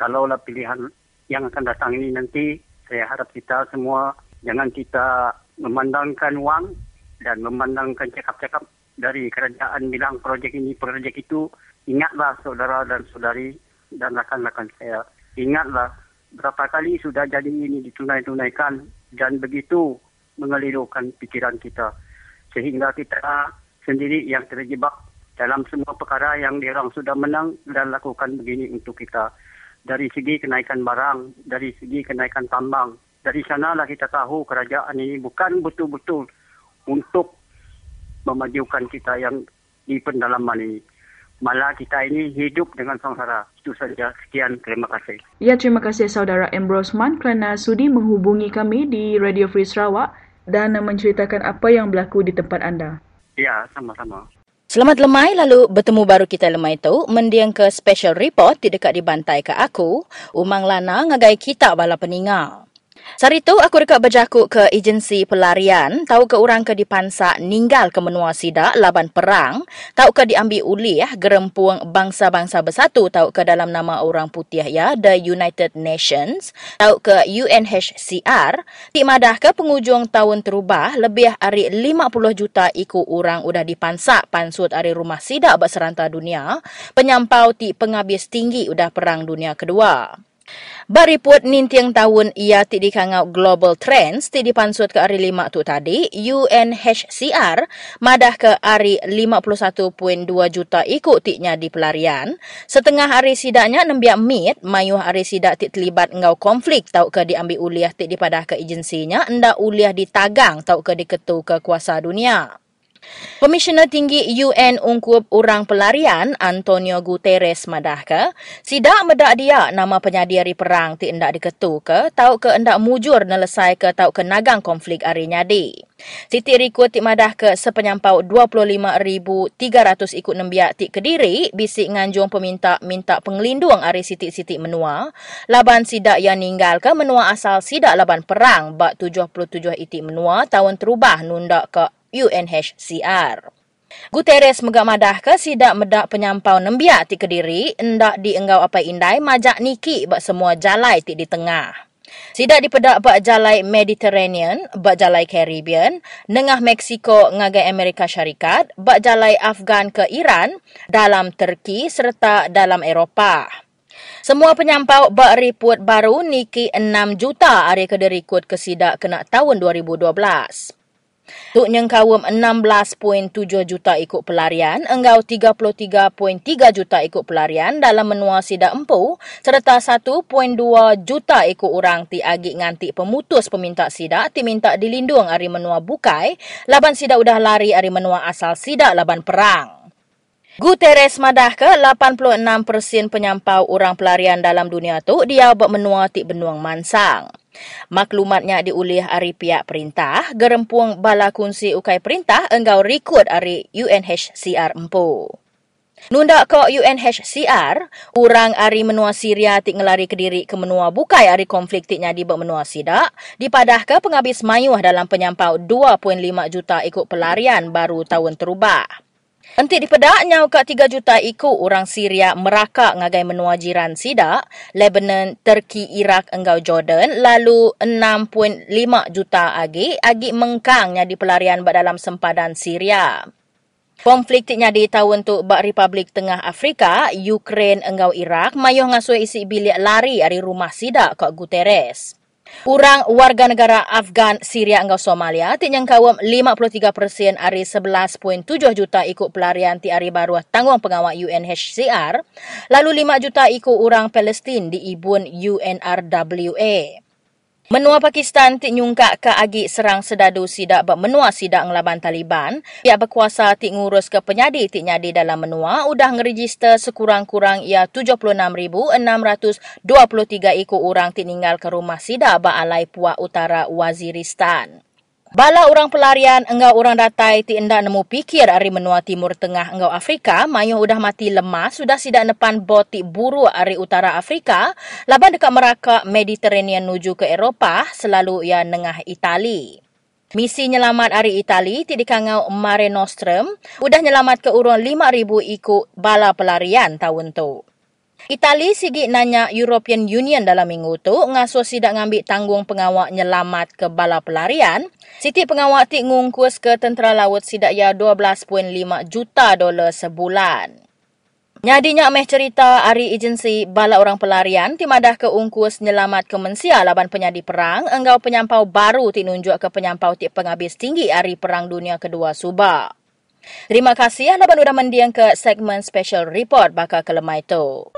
kalaulah pilihan yang akan datang ini nanti, saya harap kita semua jangan kita memandangkan wang dan memandangkan cakap-cakap dari kerajaan bilang projek ini, projek itu. Ingatlah saudara dan saudari, dan rakan-rakan saya. Ingatlah berapa kali sudah jadi ini ditunai-tunaikan dan begitu mengelirukan pikiran kita. Sehingga kita sendiri yang terjebak dalam semua perkara yang diorang sudah menang dan lakukan begini untuk kita. Dari segi kenaikan barang, dari segi kenaikan tambang. Dari sanalah kita tahu kerajaan ini bukan betul-betul untuk memajukan kita yang di pendalaman ini. Malah kita ini hidup dengan sengsara. Itu saja. Sekian. Terima kasih. Ya, terima kasih saudara Ambrosman kerana sudi menghubungi kami di Radio Free Sarawak dan menceritakan apa yang berlaku di tempat anda. Ya, sama-sama. Selamat lemai lalu bertemu baru kita lemai tu mendiang ke special report di dekat di bantai ke aku umang lana ngagai kita bala peninga. Sari tu aku dekat berjakuk ke agensi pelarian, tahu ke orang ke dipansak ninggal ke menua sidak laban perang, tahu ke diambil uli ya gerempuang bangsa-bangsa bersatu, tahu ke dalam nama orang putih ya The United Nations, tahu ke UNHCR, ti madah ke penghujung tahun terubah lebih hari 50 juta ikut orang udah dipansak pansut hari rumah sidak berseranta dunia, penyampau ti pengabis tinggi udah perang dunia kedua. Bariput nintiang tahun ia ti dikangau global trends ti dipansut ke hari lima tu tadi, UNHCR madah ke hari 51.2 juta ikut tiknya di pelarian. Setengah hari sidaknya nembiak mit, mayu hari sidak ti terlibat ngau konflik tau ke diambil uliah ti dipadah ke agensinya, ndak uliah ditagang tau ke diketu ke kuasa dunia. Komisioner Tinggi UN Ungkup Urang Pelarian Antonio Guterres madahka, sidak medak dia nama penyadiari perang ti endak diketu ke, tau ke endak mujur nelesai ke tau ke nagang konflik ari nyadi. Siti Riko ti madah ke sepenyampau 25,300 ikut nembiak ti kediri bisik nganjung peminta minta pengelindung ari siti-siti menua. Laban sidak yang ninggal ke menua asal sidak laban perang bak 77 itik menua tahun terubah nundak ke UNHCR. Guterres megak ke sidak medak penyampau nembiak ti kediri endak dienggau apa indai majak niki bak semua jalai ti di tengah. Sidak dipedak bak jalai Mediterranean, bak jalai Caribbean, nengah Meksiko ngagai Amerika Syarikat, bak jalai Afghan ke Iran, dalam Turki serta dalam Eropah. Semua penyampau bak report baru niki 6 juta hari kederikut ke sidak kena tahun 2012. Tuk nyengkawum 16.7 juta ikut pelarian, enggau 33.3 juta ikut pelarian dalam menua sidak empu, serta 1.2 juta ikut orang ti agi nganti pemutus peminta sidak ti minta dilindung ari menua bukai, laban sidak udah lari ari menua asal sidak laban perang. Guterres madah ke 86% penyampau orang pelarian dalam dunia tu dia buat menua ti benuang mansang. Maklumatnya diulih dari pihak perintah, gerempuang bala kunci ukai perintah enggau rekrut dari UNHCR empu. Nunda ke UNHCR, orang ari menua Syria tik ngelari ke diri ke menua bukai ari konflik tiknya di menua Sidak, dipadah ke penghabis mayuh dalam penyampau 2.5 juta ikut pelarian baru tahun terubah. Enti dipedaknya ke 3 juta ikut orang Syria merakak ngagai menua jiran Sida, Lebanon, Turki, Iraq, enggau Jordan, lalu 6.5 juta agi, agi mengkangnya di pelarian dalam sempadan Syria. Konflik di tahun tu bak Republik Tengah Afrika, Ukraine enggau Iraq, mayuh ngasuh isi bilik lari dari rumah Sida ke Guterres. Urang warga negara Afghan, Syria dan Somalia tinyang kawam 53% ari 11.7 juta ikut pelarian ti ari baru tanggung pengawal UNHCR, lalu 5 juta ikut orang Palestin di ibun UNRWA. Menua Pakistan ti nyungka ke agi serang sedadu sidak ba menua sidak ngelaban Taliban. Pihak berkuasa ti ngurus ke penyadi ti nyadi dalam menua udah ngeregister sekurang-kurang ia 76,623 ikut orang ti ninggal ke rumah sidak ba alai puak utara Waziristan. Bala orang pelarian enggau orang datai ti endak nemu pikir ari menua timur tengah enggau Afrika mayu udah mati lemas sudah sidak nepan boti buru ari utara Afrika laban dekat Meraka Mediterranean nuju ke Eropah selalu ia nengah Itali. Misi nyelamat ari Itali ti dikangau Mare Nostrum udah nyelamat ke urun 5000 ikut bala pelarian tahun tu. Itali sigi nanya European Union dalam minggu tu ngasuh sidak ngambil tanggung pengawak nyelamat ke bala pelarian. Siti pengawak ti ngungkus ke tentera laut sidak ya 12.5 juta dolar sebulan. Nyadinya ameh cerita hari agensi bala orang pelarian timadah ke ungkus nyelamat ke mensia laban penyadi perang enggau penyampau baru tinunjuk ke penyampau ti penghabis tinggi hari perang dunia kedua Subah. Terima kasih laban udah mendiang ke segmen special report bakal kelemah itu.